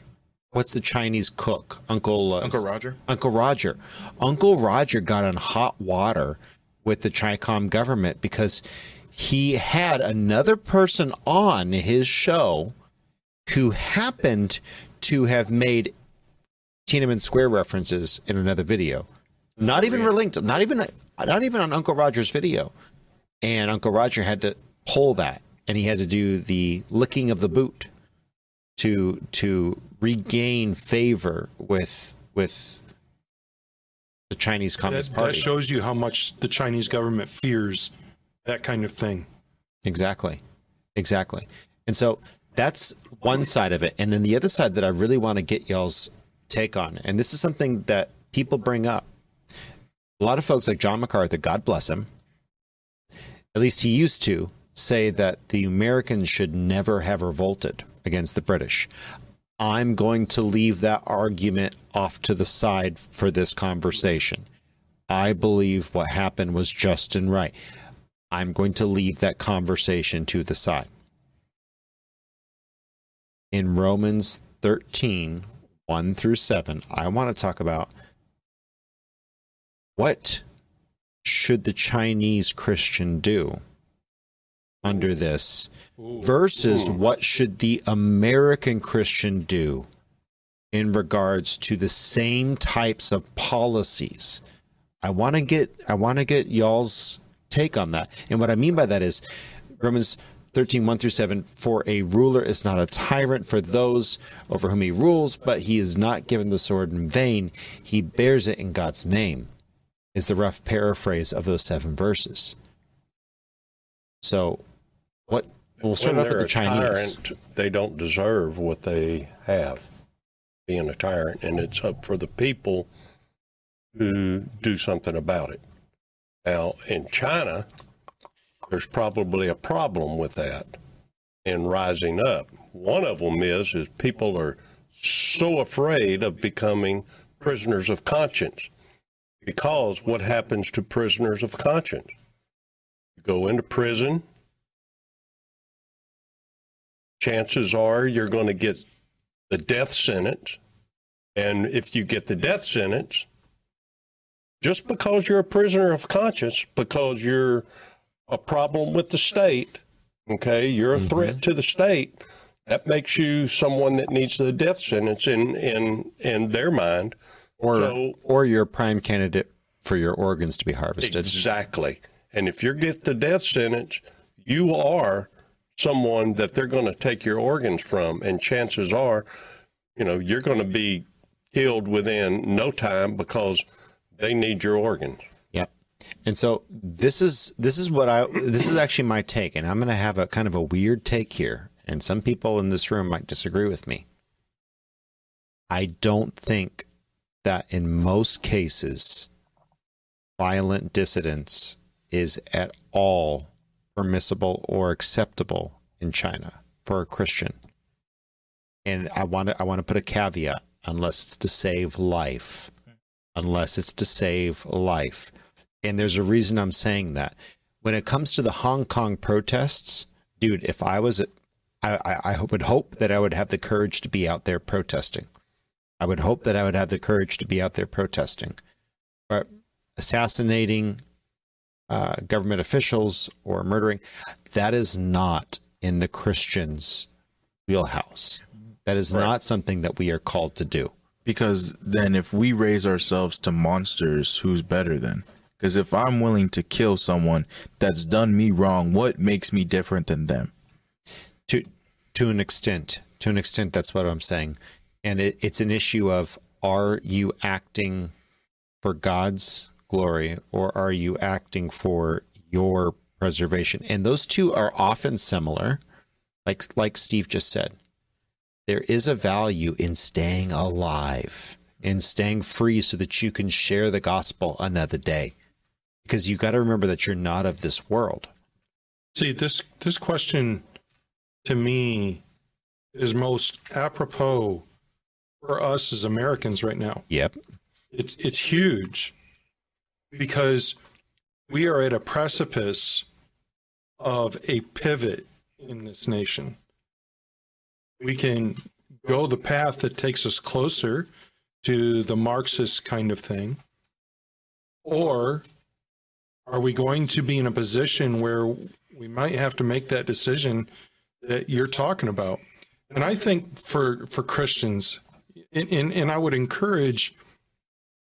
what's the Chinese cook Uncle uh, uncle roger Uncle Roger. Uncle Roger got on hot water with the Chicom government because he had another person on his show who happened to have made Tiananmen Square references in another video. Not even relinked, not even not even on Uncle Roger's video. And Uncle Roger had to pull that and he had to do the licking of the boot to to regain favor with with the Chinese Communist that Party. That shows you how much the Chinese government fears that kind of thing. Exactly. Exactly. And so that's one side of it. And then the other side that I really want to get y'all's take on, and this is something that people bring up. A lot of folks like John MacArthur, God bless him, at least he used to say that the Americans should never have revolted against the British. I'm going to leave that argument off to the side for this conversation. I believe what happened was just and right. I'm going to leave that conversation to the side. In Romans 13, 1 through 7, I want to talk about what should the Chinese Christian do under this versus what should the American Christian do in regards to the same types of policies. I want to get I want to get y'all's take on that. And what I mean by that is Romans 13, 1 through 7, for a ruler is not a tyrant for those over whom he rules, but he is not given the sword in vain. He bears it in God's name, is the rough paraphrase of those seven verses. So, what we'll start when off with the Chinese. tyrant, they don't deserve what they have being a tyrant, and it's up for the people to do something about it. Now, in China, there's probably a problem with that and rising up. One of them is is people are so afraid of becoming prisoners of conscience because what happens to prisoners of conscience? You go into prison, chances are you're going to get the death sentence. And if you get the death sentence, just because you're a prisoner of conscience, because you're a problem with the state, okay, you're a threat mm-hmm. to the state, that makes you someone that needs the death sentence in in in their mind. or So- or you're a prime candidate for your organs to be harvested. Exactly. And if you get the death sentence, you are someone that they're going to take your organs from. And chances are, you know, you're going to be killed within no time because they need your organs. Yep. And so this is this is what I this is actually my take, and I'm going to have a kind of a weird take here, and some people in this room might disagree with me. I don't think that in most cases violent dissidence is at all permissible or acceptable in China for a Christian. And I want to I want to put a caveat unless it's to save life. Unless it's to save life. And there's a reason I'm saying that. When it comes to the Hong Kong protests, dude, if I was I, I, I would hope that I would have the courage to be out there protesting. I would hope that I would have the courage to be out there protesting. But assassinating uh, government officials or murdering, that is not in the Christians' wheelhouse. That is not something that we are called to do. Because then, if we raise ourselves to monsters, who's better then? Because if I'm willing to kill someone that's done me wrong, what makes me different than them? to to an extent to an extent that's what i'm saying and it, it's an issue of are you acting for god's glory or are you acting for your preservation? And those two are often similar. Like like steve just said there is a value in staying alive in staying free so that you can share the gospel another day. Because you got to remember that you're not of this world. See, this this question to me is most apropos for us as Americans right now. yep. It's it's huge because we are at a precipice of a pivot in this nation. We can go the path that takes us closer to the Marxist kind of thing, or are we going to be in a position where we might have to make that decision that you're talking about? And I think for for Christians, and, and, and I would encourage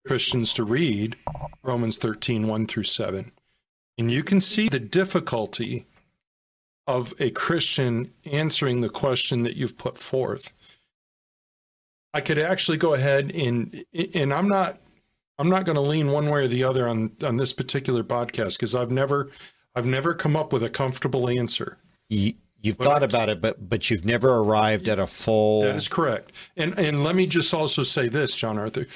Christians to read Romans 13, 1 through 7. And you can see the difficulty of a Christian answering the question that you've put forth. I could actually go ahead and and I'm not I'm not going to lean one way or the other on on this particular podcast because I've never I've never come up with a comfortable answer. you, you've thought about it, but but you've never arrived at a full. That is correct. And and let me just also say this, John Arthur.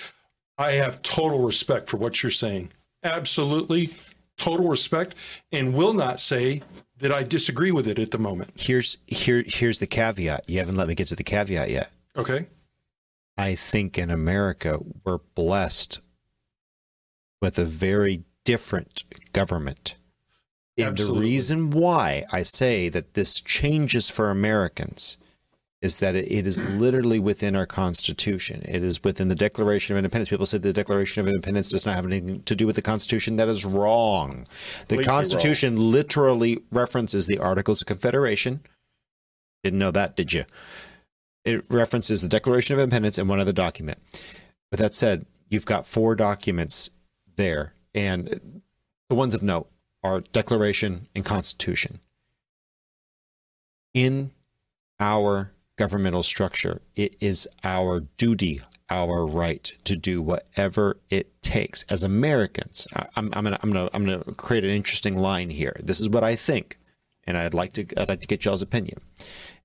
I have total respect for what you're saying. Absolutely total respect and will not say that I disagree with it at the moment. here's here here's the caveat. You haven't let me get to the caveat yet. Okay. I think in America we're blessed with a very different government. And Absolutely. the reason why I say that this changes for Americans is that it, it is literally within our Constitution. It is within the Declaration of Independence. People say the Declaration of Independence does not have anything to do with the Constitution. That is wrong. The Completely Constitution literally references the Articles of Confederation. Didn't know that, did you? It references the Declaration of Independence and one other document. With that said, you've got four documents there, and the ones of note are Declaration and Constitution. In our governmental structure, it is our duty, our right to do whatever it takes as Americans. I- gonna, I'm gonna create an interesting line here. This is what I think, and I'd like to, I'd like to get y'all's opinion.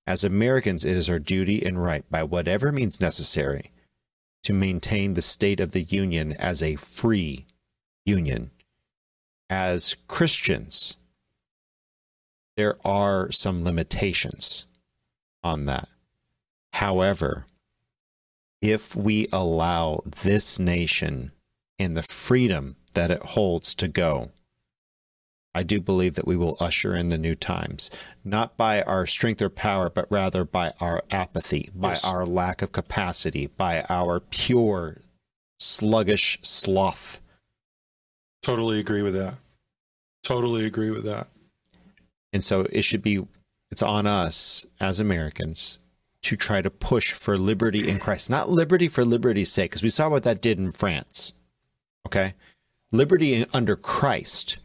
As Americans, it is our duty and right, by whatever means necessary, to maintain the state of the union as a free union. As Christians, there are some limitations on that. However, if we allow this nation and the freedom that it holds to go, I do believe that we will usher in the new times, not by our strength or power, but rather by our apathy, by Yes. our lack of capacity, by our pure, sluggish sloth. Totally agree with that. Totally agree with that. And so it should be, it's on us as Americans to try to push for liberty in Christ, not liberty for liberty's sake, because we saw what that did in France. Okay? Liberty under Christ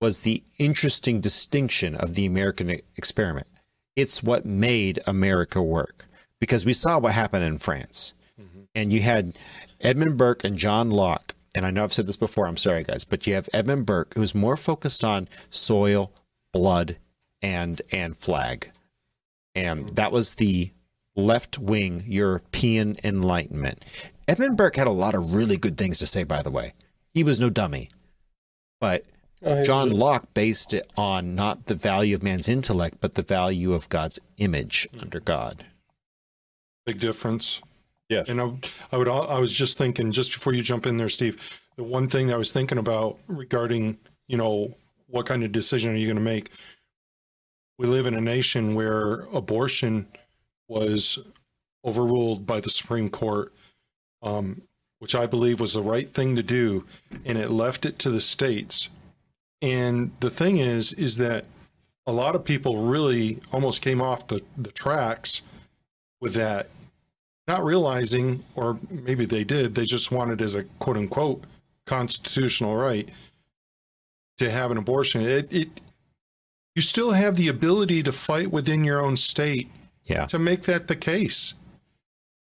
was the interesting distinction of the American experiment. It's what made America work because we saw what happened in France. Mm-hmm. And you had Edmund Burke and John Locke. And I know I've said this before, I'm sorry, guys, but you have Edmund Burke, who's more focused on soil, blood, and and flag. And that was the left wing European Enlightenment. Edmund Burke had a lot of really good things to say, by the way. He was no dummy. But Uh, John Locke based it on not the value of man's intellect, but the value of God's image under God. Big difference. Yeah. And I, I would. al- I was just thinking, just before you jump in there, Steve, the one thing that I was thinking about regarding, you know, what kind of decision are you going to make? We live in a nation where abortion was overruled by the Supreme Court, um, which I believe was the right thing to do, and it left it to the states. And the thing is, is that a lot of people really almost came off the, the tracks with that not realizing, or maybe they did, they just wanted as a quote unquote constitutional right to have an abortion. It, it you still have the ability to fight within your own state Yeah. to make that the case.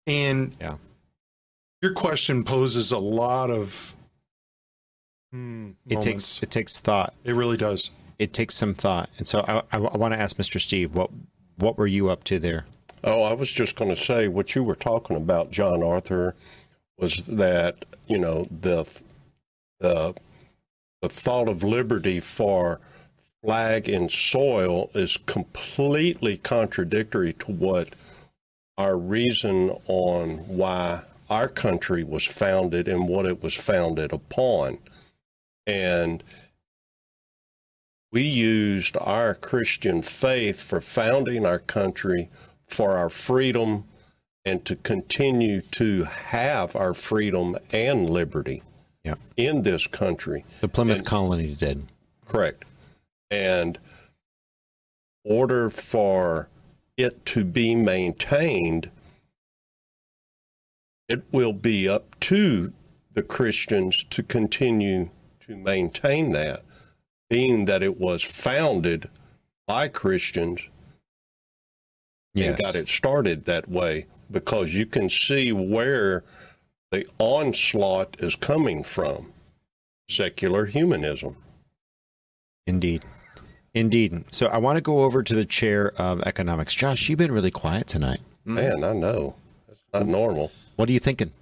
And Yeah. your question poses a lot of hmm, It moments. takes it takes thought. it really does. It takes some thought. And so I, I, want to ask Mr. Steve, what what were you up to there? Oh, I was just going to say what you were talking about, John Arthur, was that you know the the the thought of liberty for flag and soil is completely contradictory to what our reason on why our country was founded and what it was founded upon, and we used our Christian faith for founding our country for our freedom and to continue to have our freedom and liberty Yeah. in this country. The Plymouth And- Colony did. Correct. And order for it to be maintained, it will be up to the Christians to continue to maintain that, being that it was founded by Christians and got it started that way because you can see where the onslaught is coming from secular humanism. Indeed. Indeed. So I want to go over to the chair of economics. Josh, you've been really quiet tonight. Mm-hmm. Man, I know. That's not normal. What are you thinking?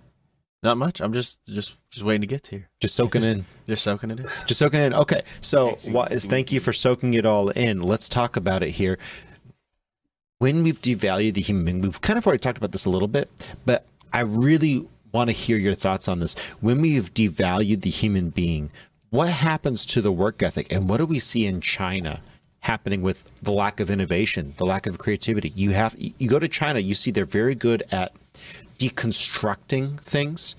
Not much. I'm just just just waiting to get to here. Just soaking in. Just soaking it in. Just soaking in. Okay. So what is thank you for soaking it all in. Let's talk about it here. when we've devalued the human being, we've kind of already talked about this a little bit, but I really want to hear your thoughts on this. When we've devalued the human being, what happens to the work ethic and what do we see in China happening with the lack of innovation, the lack of creativity? You have you go to China, you see they're very good at deconstructing things.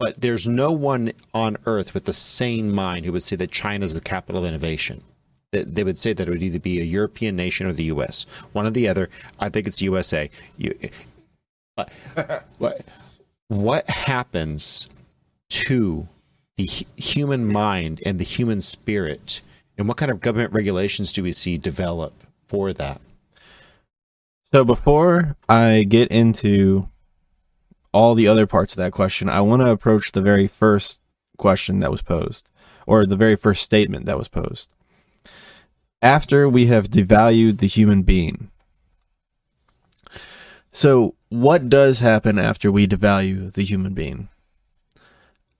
But there's no one on earth with the sane mind who would say that China is the capital of innovation. They would say that it would either be a European nation or the U.S. One or the other. I think it's USA. You, what what happens to the human mind and the human spirit, and what kind of government regulations do we see develop for that? So before I get into all the other parts of that question, I want to approach the very first question that was posed, or the very first statement that was posed. After we have devalued the human being. So, what does happen after we devalue the human being?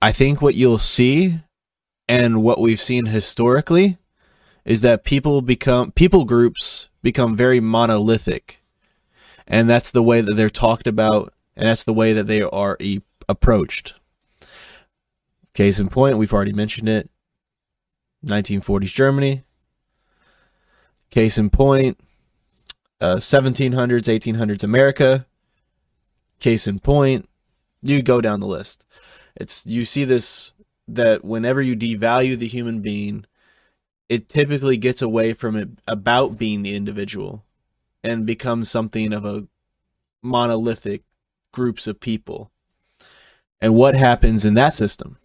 I think what you'll see and what we've seen historically is that people become people groups become very monolithic. And that's the way that they're talked about and that's the way that they are e- approached. Case in point we've already mentioned it. 1940s germany. Case in point uh, 1700s 1800s america. Case in point you go down the list it's you see this that whenever you devalue the human being it typically gets away from it about being the individual and becomes something of a monolithic groups of people. And what happens in that system?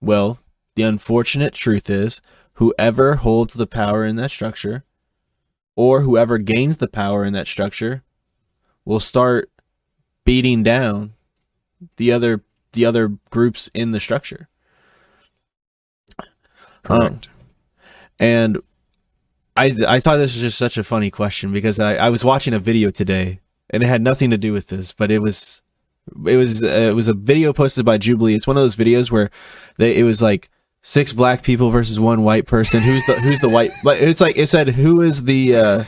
Well, the unfortunate truth is whoever holds the power in that structure or whoever gains the power in that structure will start beating down the other the other groups in the structure. Correct. Um, and I I thought this was just such a funny question because I, I was watching a video today and it had nothing to do with this, but it was it was uh, it was a video posted by Jubilee. It's one of those videos where they it was like six black people versus one white person. Who's the who's the white? But it's like it said who is the uh,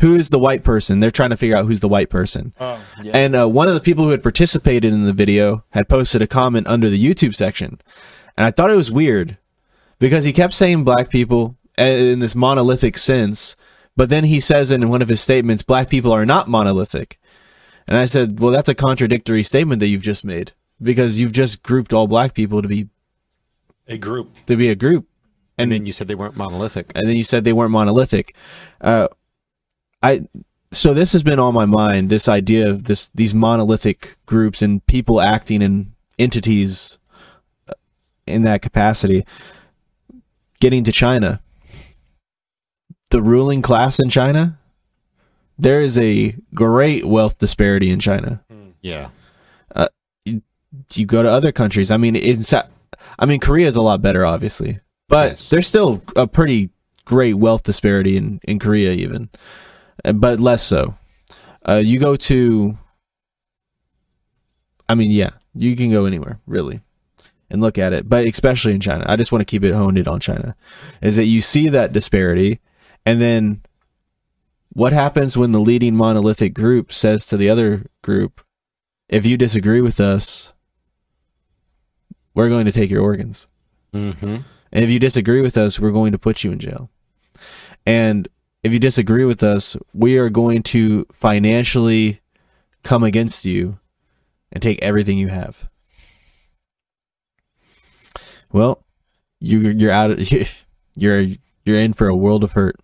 who is the white person? They're trying to figure out who's the white person. Oh, yeah. And uh, one of the people who had participated in the video had posted a comment under the YouTube section, and I thought it was weird because he kept saying black people uh, in this monolithic sense, but then he says in one of his statements, black people are not monolithic. And I said, well, that's a contradictory statement that you've just made because you've just grouped all black people to be A group. to be a group, And then you said they weren't monolithic. and then you said they weren't monolithic. Uh, I so this has been on my mind. This idea of this these monolithic groups and people acting in entities uh, in that capacity. Getting to China, the ruling class in China, there is a great wealth disparity in China. Yeah. you go to other countries. I mean, in I mean, Korea is a lot better, obviously, but Yes. there's still a pretty great wealth disparity in in Korea, even, Uh, but less so. Uh, you go to, I mean, yeah, you can go anywhere really, and look at it, but especially in China. I just want to keep it honed in on China, is that you see that disparity, and then what happens when the leading monolithic group says to the other group, if you disagree with us, we're going to take your organs. Mm-hmm. And if you disagree with us, we're going to put you in jail. And if you disagree with us, we are going to financially come against you and take everything you have. Well, you you're out of, you're you're in for a world of hurt.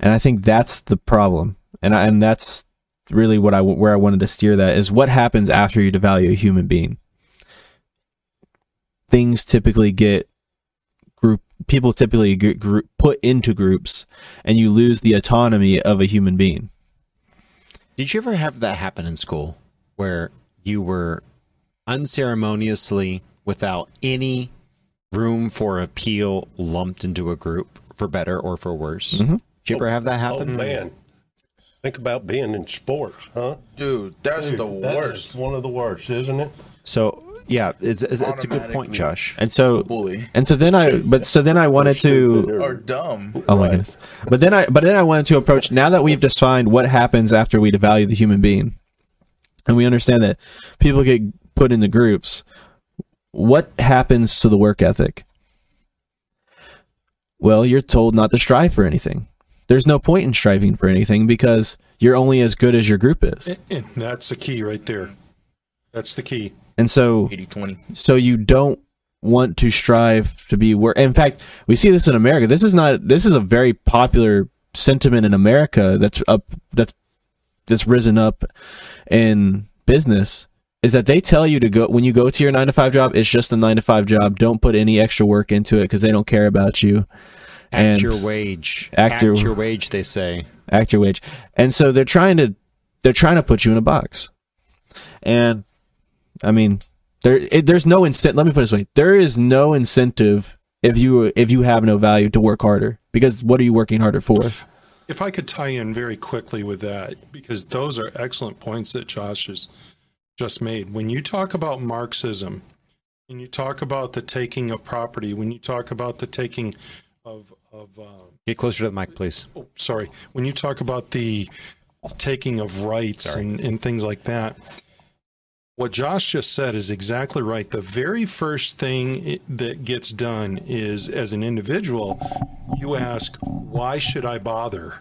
And I think that's the problem. And I, and that's really what I where I wanted to steer that is what happens after you devalue a human being. Things typically get people typically get group, put into groups and you lose the autonomy of a human being. Did you ever have that happen in school where you were unceremoniously, without any room for appeal, lumped into a group for better or for worse? Mhm. Did you ever have that happen? Oh happen? man, think about being in sports, huh? Dude, that's Dude, the worst. is one of the worst, isn't it? So Yeah, it's it's, it's a good point, Josh. And so Bully. and so then I but so then I wanted to Or dumb. Oh my goodness. But then I but then I wanted to approach now that we've defined what happens after we devalue the human being. And we understand that people get put into groups. What happens to the work ethic? Well, you're told not to strive for anything. There's no point in striving for anything because you're only as good as your group is. And that's the key right there. That's the key. And so 80 20. so you don't want to strive to be where in fact we see this in america this is not this is a very popular sentiment in america that's up that's that's risen up in business is that they tell you to go when you go to your nine to five job it's just a nine to five job don't put any extra work into it because they don't care about you Act and your wage. Act Act, your- your wage. They say. act your wage and so they're trying to they're trying to put you in a box and i mean there it, there's no incentive let me put it this way. There is no incentive if you if you have no value to work harder. Because what are you working harder for? If I could tie in very quickly with that, because those are excellent points that Josh has just made. When you talk about Marxism, and you talk about the taking of property, when you talk about the taking of of uh, Get closer to the mic, please. oh, sorry, when you talk about the taking of rights and, and things like that, what Josh just said is exactly right. The very first thing that gets done is, as an individual, you ask, why should I bother?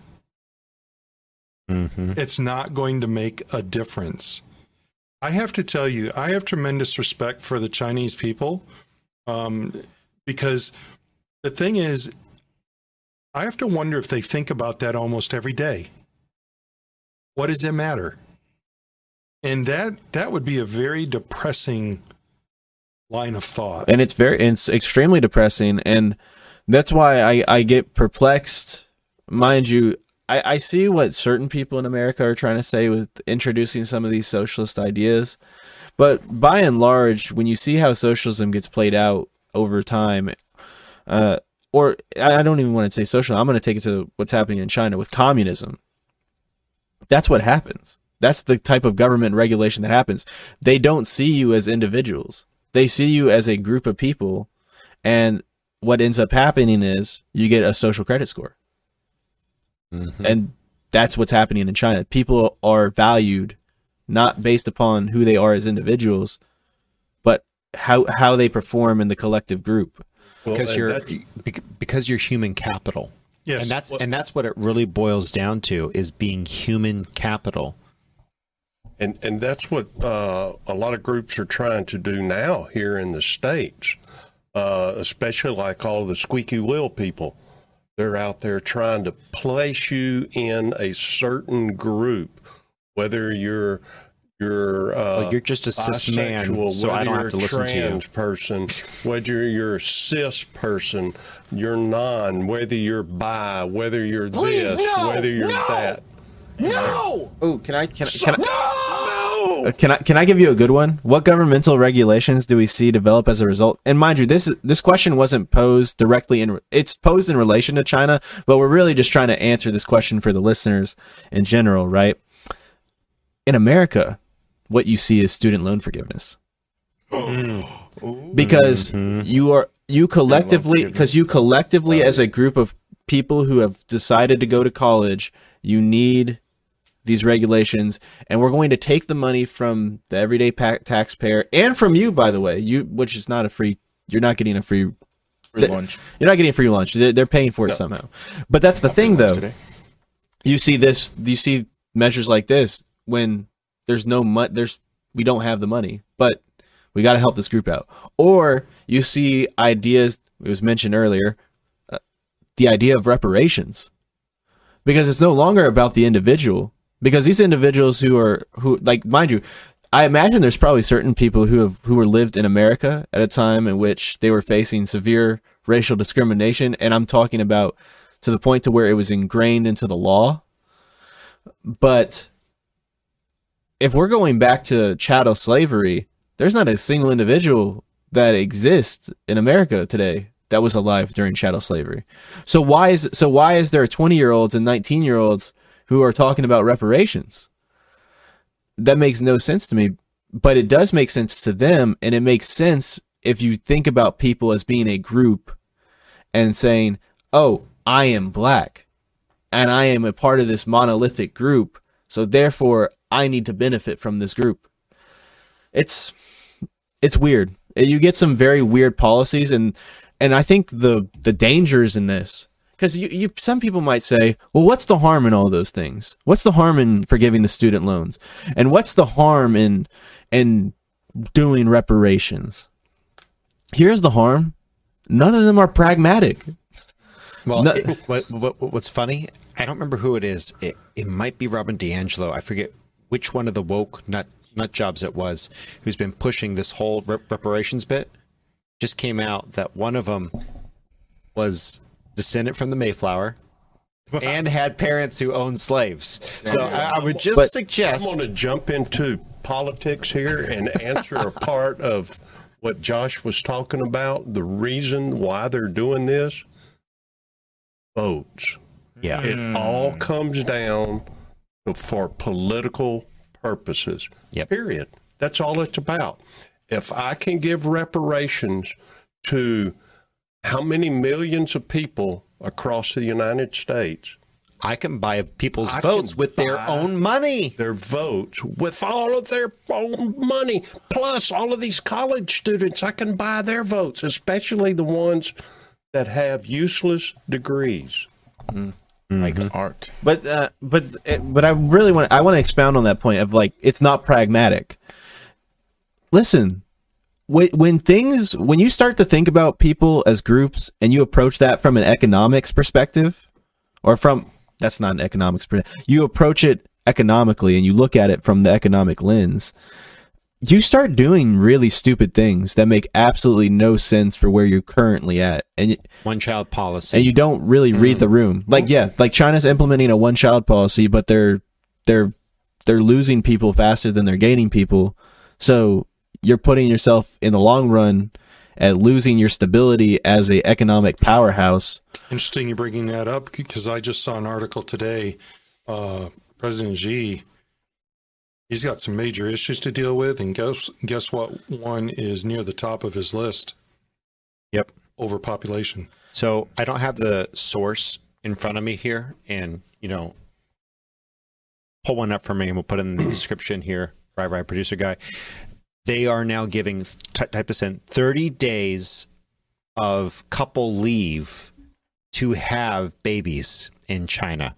Mm-hmm. It's not going to make a difference. I have to tell you, I have tremendous respect for the Chinese people um, because the thing is, I have to wonder if they think about that almost every day. What does it matter? And that that would be a very depressing line of thought. and it's very it's extremely depressing. And that's why i i get perplexed. Mind you i i see what certain people in america are trying to say with introducing some of these socialist ideas. But by and large when you see how socialism gets played out over time uh or i don't even want to say social i'm going to take it to what's happening in china with communism. That's what happens that's the type of government regulation that happens they don't see you as individuals they see you as a group of people and what ends up happening is you get a social credit score mm-hmm. and that's what's happening in china people are valued not based upon who they are as individuals but how how they perform in the collective group Well, because and you're because you're human capital. Yes. and that's and that's what it really boils down to is being human capital. And and that's what uh, a lot of groups are trying to do now here in the states, uh, especially like all the squeaky wheel people. They're out there trying to place you in a certain group, whether you're you're uh, Well, you're just a cis man, so I whether don't have you're to listen to you. trans person, whether you're a cis person, you're non, whether you're bi, whether you're this, whether you're that. No. Oh can i can, I- can I, Uh, Can I can I give you a good one? What governmental regulations do we see develop as a result? And mind you, this this question wasn't posed directly in it's posed in relation to China, but we're really just trying to answer this question for the listeners in general, right? In America, what you see is student loan forgiveness. because you are you collectively because you collectively as a group of people who have decided to go to college, you need these regulations and we're going to take the money from the everyday pa- taxpayer and from you by the way. You which is not a free you're not getting a free Free lunch. you're not getting a free lunch. They're, they're paying for it somehow. But that's the thing though. Today. you see this you see measures like this when there's no money there's we don't have the money but we got to help this group out. Or you see ideas it was mentioned earlier uh, the idea of reparations. Because it's no longer about the individual because these individuals who are who like mind you i imagine there's probably certain people who have who were lived in america at a time in which they were facing severe racial discrimination and i'm talking about to the point to where it was ingrained into the law. But if we're going back to chattel slavery there's not a single individual that exists in america today that was alive during chattel slavery. So why is so why is there 20 year olds and 19 year olds who are talking about reparations that makes no sense to me but it does make sense to them, and it makes sense if you think about people as being a group and saying, "Oh, I am black, and I am a part of this monolithic group, so therefore I need to benefit from this group." It's it's weird. You get some very weird policies, and and I think the the dangers in this because you, you some people might say, well, what's the harm in all those things? What's the harm in forgiving the student loans? And what's the harm in in doing reparations? Here's the harm. None of them are pragmatic. Well, No- it- what, what, what's funny? I don't remember who it is. It, it might be Robin DiAngelo. I forget which one of the woke nut nut jobs it was who's been pushing this whole rep- reparations bit. Just came out that one of them was descendant from the Mayflower and had parents who owned slaves. So I, I would just But- I'm going to jump into politics here and answer a part of what Josh was talking about. The reason why they're doing this votes. Yeah. It hmm. all comes down to, for political purposes. Yep. Period. That's all it's about. If I can give reparations to how many millions of people across the United States, I can buy people's I votes with their own money. their votes with all of their own money, plus all of these college students, I can buy their votes, especially the ones that have useless degrees. Mm-hmm. like mm-hmm. art. But uh, but eh, but I really want I want to expound on that point of like it's not pragmatic. Listen, when when things when you start to think about people as groups and you approach that from an economics perspective, or from that's not an economics perspective, you approach it economically and you look at it from the economic lens. You start doing really stupid things that make absolutely no sense for where you're currently at, and One child policy. and you don't really hmm. read the room. Like yeah, like China's implementing a one child policy, but they're they're they're losing people faster than they're gaining people. So you're putting yourself in the long run at losing your stability as a economic powerhouse. Interesting you're bringing that up because I just saw an article today. Uh, President Xi, he's got some major issues to deal with, and guess guess what? One is near the top of his list: yep. overpopulation. So I don't have the source in front of me here, and you know, pull one up for me, and we'll put it in the description here. Right, right, producer guy. They are now giving type this in thirty days of couple leave to have babies in China.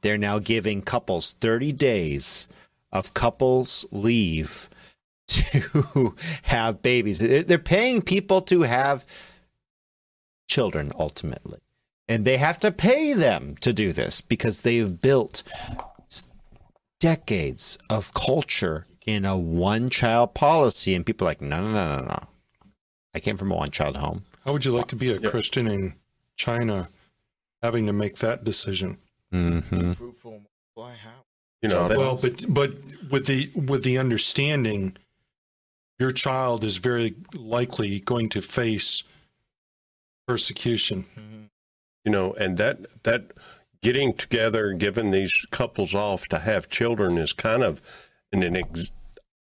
They're now giving couples thirty days of couples leave to have babies. They're paying people to have children ultimately. And they have to pay them to do this because they've built decades of culture in a one child policy. And people are like, no, no, no, no, no. I came from a one child home. How would you like to be a Christian in China, having to make that decision? Mm-hmm. Fruitful. Why how? You know, that, Well, but but with the with the understanding, your child is very likely going to face persecution. you know, and that that getting together, giving these couples off to have children is kind of an, an ex-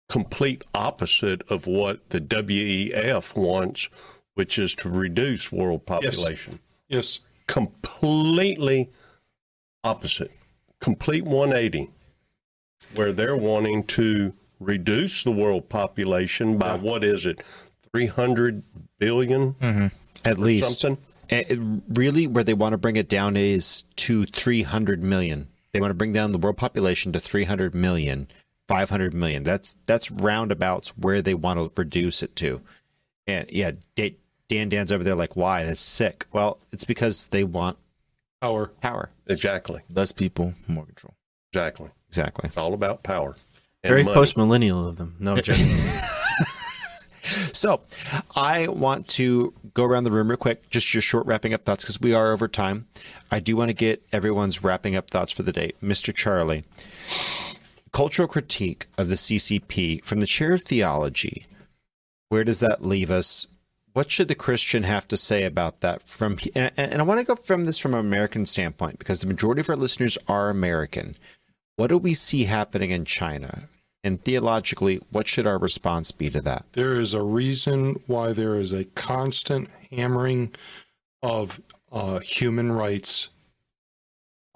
complete opposite of what the WEF wants, which is to reduce world population. Yes, yes. Completely opposite, complete 180, where they're wanting to reduce the world population by what is it, 300 billion mm-hmm. At least. something? It- really, where they want to bring it down is to 300 million. They want to bring down the world population to 300 million, 500 million. That's that's roundabouts where they want to reduce it to. And yeah, Da- Dan Dan's over there like, why? That's sick. Well, it's because they want power. power. Exactly, Less people, more control. exactly. Exactly. It's all about power. and Very money. post millennial of them. No I'm joking. So, I want to go around the room real quick, just your short wrapping up thoughts because we are over time. I do want to get everyone's wrapping up thoughts for the day. Mr. Charlie, cultural critique of the CCP from the chair of theology. Where does that leave us? What should the Christian have to say about that? From and, and I want to go from this from an American standpoint because the majority of our listeners are American. What do we see happening in China? And theologically, what should our response be to that? There is a reason why there is a constant hammering of uh, human rights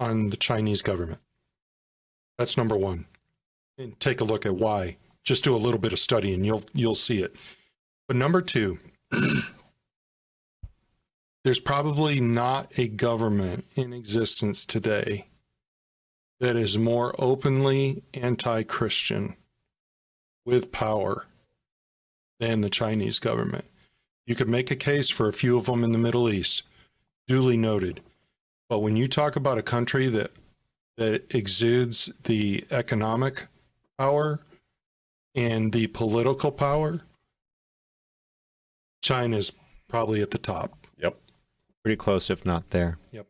on the Chinese government. That's number one. And take a look at why. Just do a little bit of study and you'll you'll see it. But number two, there's probably not a government in existence today that is more openly anti-Christian with power than the Chinese government. You could make a case for a few of them in the Middle East, duly noted. But when you talk about a country that that exudes the economic power and the political power, China's probably at the top. Yep. Pretty close, if not there. Yep.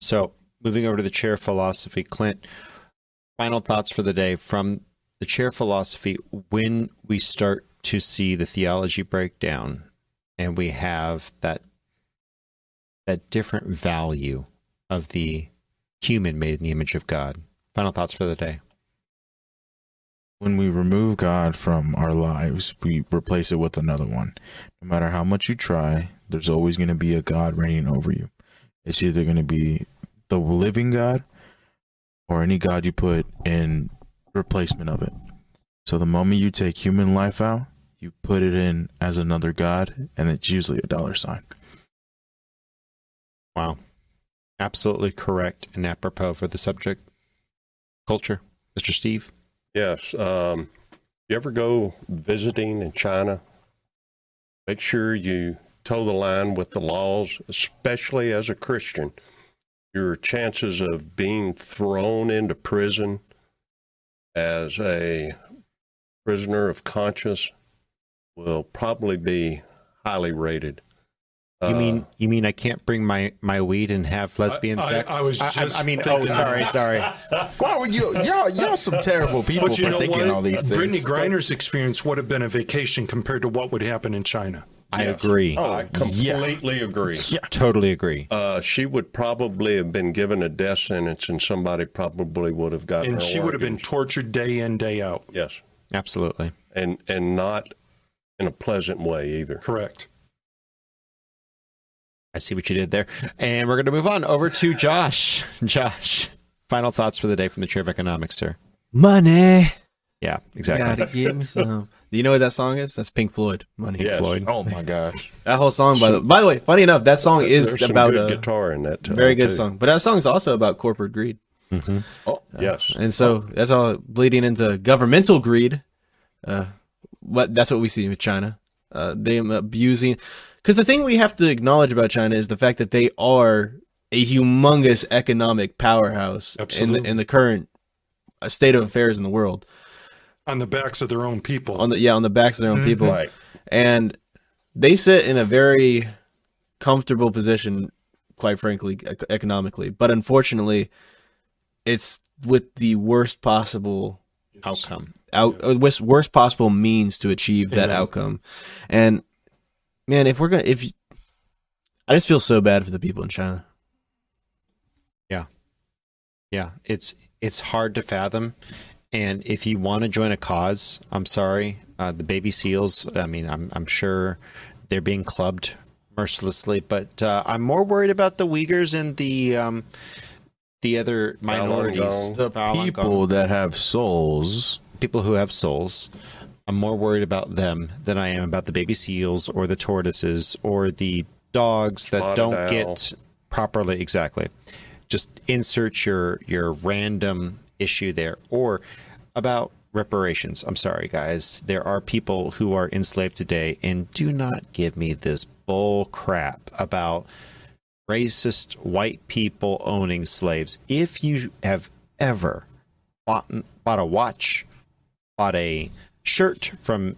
So, moving over to the chair philosophy, Clint, final thoughts for the day from the chair philosophy when we start to see the theology break down and we have that that different value of the human made in the image of God. Final thoughts for the day. When we remove God from our lives, we replace it with another one. No matter how much you try, there's always going to be a God reigning over you. It's either going to be the living God or any God you put in replacement of it. So the moment you take human life out, you put it in as another God, and it's usually a dollar sign. Wow. Absolutely correct and apropos for the subject. Culture. Mr. Steve? Yes. Um, you ever go visiting in China? Make sure you toe the line with the laws, especially as a Christian. Your chances of being thrown into prison as a prisoner of conscience will probably be highly rated. You Uh, mean you mean I can't bring my my weed and have lesbian I- I- sex? I was just I, just mean, oh, sorry, sorry. Why would you? Y'all, y'all some terrible people But you for know thinking what? all these things. Brittney Griner's experience would have been a vacation compared to what would happen in China. I agree. Oh, I completely agree. Totally agree. Uh, she would probably have been given a death sentence, and somebody probably would have gotten And her she would have been tortured day in, day out. yes, Absolutely. and and not in a pleasant way either. Correct. I see what you did there. And we're going to move on over to Josh. Josh, final thoughts for the day from the chair of economics, sir. Money. Yeah, exactly. Gotta give me some. Do you know what that song is? That's Pink Floyd. Money. Yes. Floyd. Oh my gosh. That whole song, by the by the way, funny enough, that song is There's some about good a guitar in that. uh, very good too. song. But that song is also about corporate greed. Oh, yes. And so that's all bleeding into governmental greed. Uh, what that's what we see with China. Uh, them abusing. Because the thing we have to acknowledge about China is the fact that they are a humongous economic powerhouse in the in the current uh, state of affairs in the world. On the backs of their own people. On the yeah, on the backs of their own people, Right. and they sit in a very comfortable position, quite frankly, economically. But unfortunately, it's with the worst possible Outcome. out uh, worst, worst possible means to achieve that Amen. outcome. And man, if we're gonna, if I just feel so bad for the people in China. Yeah, yeah, it's it's hard to fathom. And if you want to join a cause, I'm sorry, uh, the baby seals. I mean, I'm I'm sure they're being clubbed mercilessly, but uh, I'm more worried about the Uyghurs and the um, the other minorities, The people that have souls. people who have souls. I'm more worried about them than I am about the baby seals or the tortoises or the dogs that Spotted don't owl. get properly exactly. Just insert your your random issue there or about reparations. I'm sorry guys. There are people who are enslaved today and do not give me this bull crap about racist white people owning slaves. If you have ever bought, bought a watch, bought a shirt from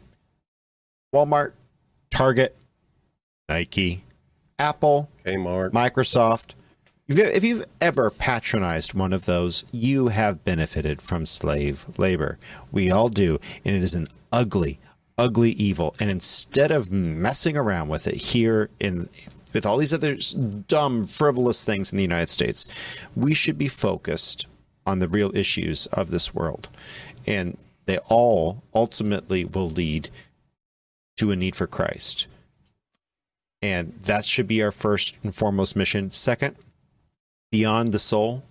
Walmart, Target, Nike, Apple, Kmart. Microsoft. If you- If you've ever patronized one of those, you have benefited from slave labor. We all do. And it is an ugly, ugly evil. And instead of messing around with it here in with all these other dumb, frivolous things in the United States, we should be focused on the real issues of this world. And they all ultimately will lead to a need for Christ. And that should be our first and foremost mission. Second, beyond the soul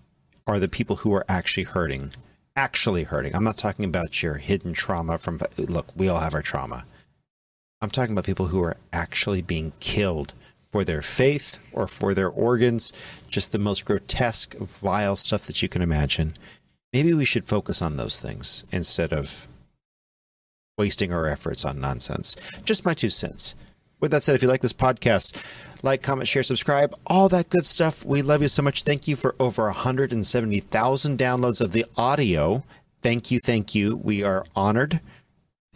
are the people who are actually hurting. Actually hurting. I'm not talking about your hidden trauma from look, we all have our trauma. I'm talking about people who are actually being killed for their faith or for their organs, just the most grotesque, vile stuff that you can imagine. Maybe we should focus on those things instead of wasting our efforts on nonsense. Just my two cents. With that said, if you like this podcast, like, comment, share, subscribe, all that good stuff. We love you so much. Thank you for over 170,000 downloads of the audio. Thank you, thank you. We are honored.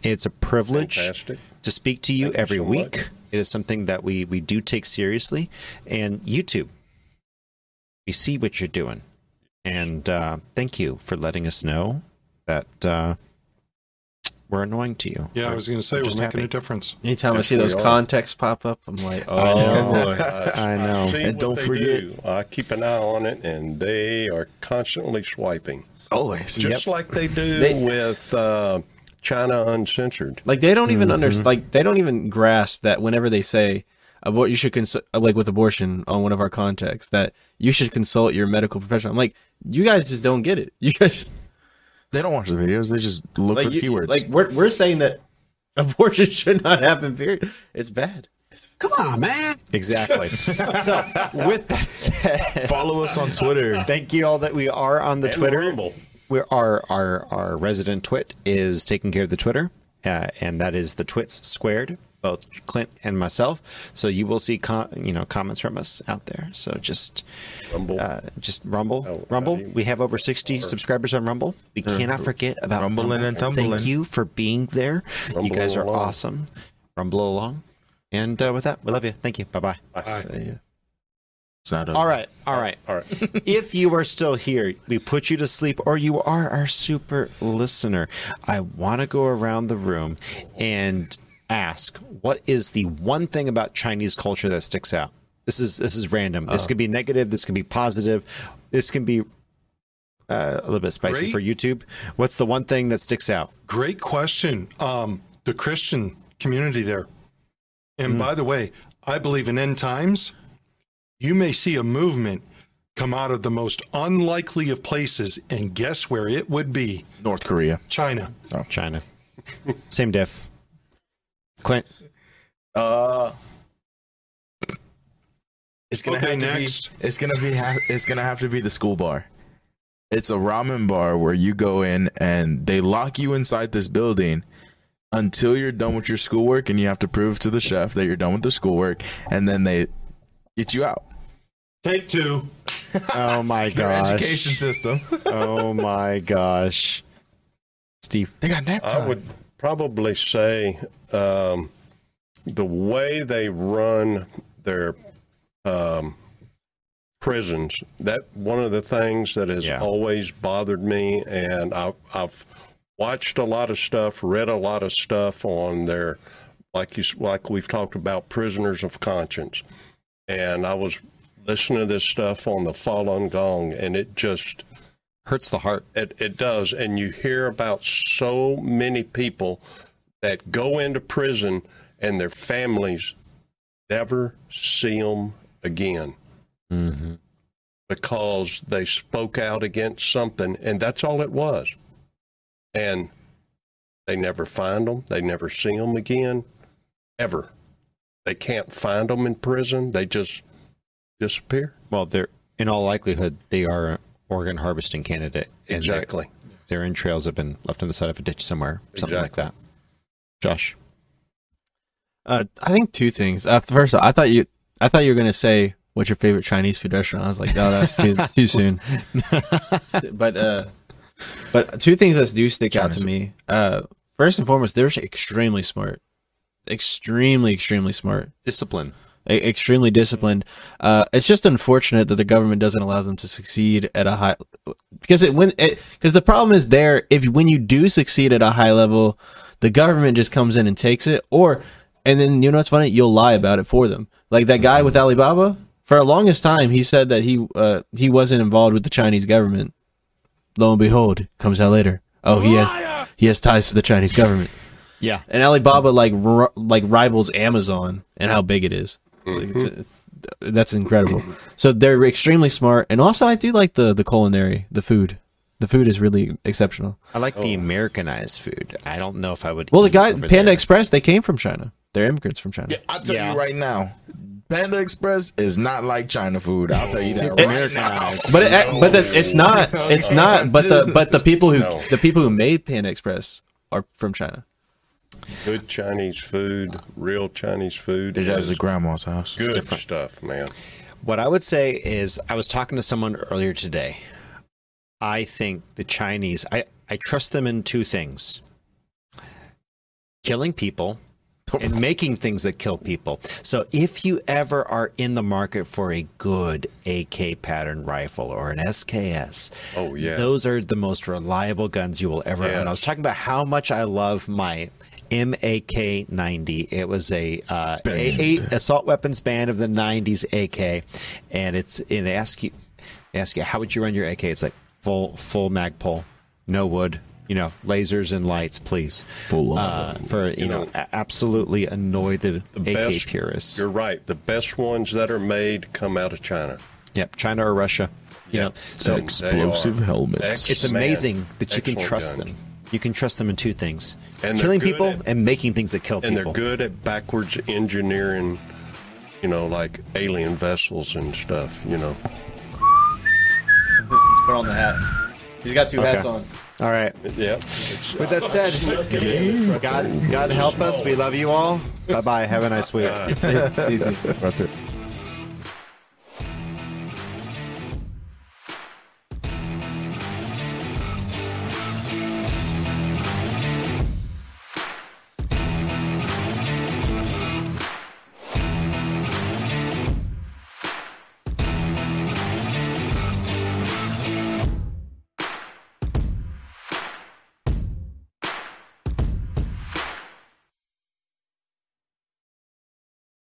It's a privilege Fantastic. to speak to you Thank you every so week. much. It is something that we we do take seriously. And YouTube, we see what you're doing, and uh, thank you for letting us know that uh, we're annoying to you. Yeah, I We're- was going to say we're we're making happy. a difference. Anytime I see those we are. contexts pop up, I'm like, oh, know. boy. I know. See And don't they forget- do. I keep an eye on it, and they are constantly swiping, Always. just like they do They- with uh, China Uncensored. Like they don't even Mm-hmm. understand. Like they don't even grasp that whenever they say about you should consult, like with abortion on one of our contexts, that you should consult your medical professional. I'm like, you guys just don't get it. You guys They don't watch the videos. They just look like for you- keywords. Like we're we're saying that abortion should not happen. Period. It's bad. Come on, man. Exactly. so, with that said, Follow us on Twitter. thank you all that we are on the And Twitter. Rumble. We're, our our our resident twit is taking care of the Twitter, uh, and that is the twits squared, both Clint and myself. So you will see com- you know comments from us out there. So just Rumble. uh, just Rumble, Oh, Rumble. uh, We have over sixty subscribers on Rumble. We cannot forget about Rumbling Rumble. and tumbling. Thank you for being there. you guys are along. awesome. Rumble along. And uh, with that, we love you. Thank you. Bye bye. It's not All right. All right. All right. if you are still here, we put you to sleep, or you are our super listener, I want to go around the room and ask what is the one thing about Chinese culture that sticks out? This is this is random. This could be negative. This can be positive. This can be uh, a little bit spicy Great. for YouTube. What's the one thing that sticks out? Great question. Um, the Christian community there. And by the way, I believe in end times, you may see a movement come out of the most unlikely of places. And guess where it would be? North Korea. China. oh. China. Same diff. Clint. Uh, it's gonna Okay, have to next. be. It's gonna be. Ha- it's gonna have to be the school bar. It's a ramen bar where you go in and they lock you inside this building until you're done with your schoolwork, and you have to prove to the chef that you're done with the schoolwork, and then they get you out. Take two. Oh my Their gosh. education system. oh my gosh. Steve. they got nap I time. would probably say um, the way they run their um, prisons. That one of the things that has Yeah. always bothered me, and I've, I've watched a lot of stuff, read a lot of stuff on their, like you, like we've talked about, prisoners of conscience, and I was listening to this stuff on the Falun Gong, and it just Hurts the heart. it, it does. And you hear about so many people that go into prison and their families never see them again Mm-hmm. because they spoke out against something, and that's all it was. And they never find them, they never see them again, ever. They can't find them in prison, they just disappear. Well, they're in all likelihood they are an organ harvesting candidate. Exactly. Their entrails have been left on the side of a ditch somewhere. Something Exactly. like that. Josh. Uh, I think two things. Uh, first, I thought you, I thought you were gonna say what's your favorite Chinese food restaurant. I was like, no, that's too too soon. but uh, but two things that do stick out to me. Uh, first and foremost, they're extremely smart, extremely extremely smart, Discipline. Extremely disciplined. Uh, it's just unfortunate that the government doesn't allow them to succeed at a high because it when because the problem is there if when you do succeed at a high level, the government just comes in and takes it, or and then you know what's funny, you'll lie about it for them. Like that guy with Alibaba, for the longest time, he said that he uh, he wasn't involved with the Chinese government. Lo and behold, comes out later. Oh, he has he has ties to the Chinese government. Yeah. And Alibaba like r- like rivals Amazon and how big it is. Like, it's, uh, that's incredible. So they're extremely smart, and also I do like the the culinary, the food. The food is really exceptional. I like the Americanized food. I don't know if I would. Well, the guy over Panda there. Express, they came from China. They're immigrants from China. Yeah, I'll tell Yeah. you right now, Panda Express is not like China food. I'll tell you that It's right Americanized. But it, but the, it's not. It's not. But the but the people who No. the people who made Panda Express are from China. Good Chinese food, real Chinese food. now. It's is at grandma's house. good stuff, man. What I would say is, I was talking to someone earlier today. I think the Chinese, I, I trust them in two things killing people and making things that kill people. So if you ever are in the market for a good AK pattern rifle or an SKS, Oh, yeah. those are the most reliable guns you will ever own. I was talking about how much I love my MAK 90. It was a uh, A8 assault weapons band of the 90s AK, and it's and they ask you they ask you how would you run your AK? It's like full full Magpul, no wood, you know, lasers and lights, please. Full uh, for you, know, a- absolutely annoy the, The AK best, purists. You're right. The best ones that are made come out of China. Yep, China or Russia. You know, so Explosive helmets. ex- it's amazing that you can trust guns. them. You can trust them in two things: And killing people at- and making things that kill And people. And they're good at backwards engineering, you know, like alien vessels and stuff, you know. He's put on the hat. He's got two Okay. hats on. All right. Yeah. With that said, God, God help us. We love you all. Bye bye. Have a nice week. It's easy. Right there.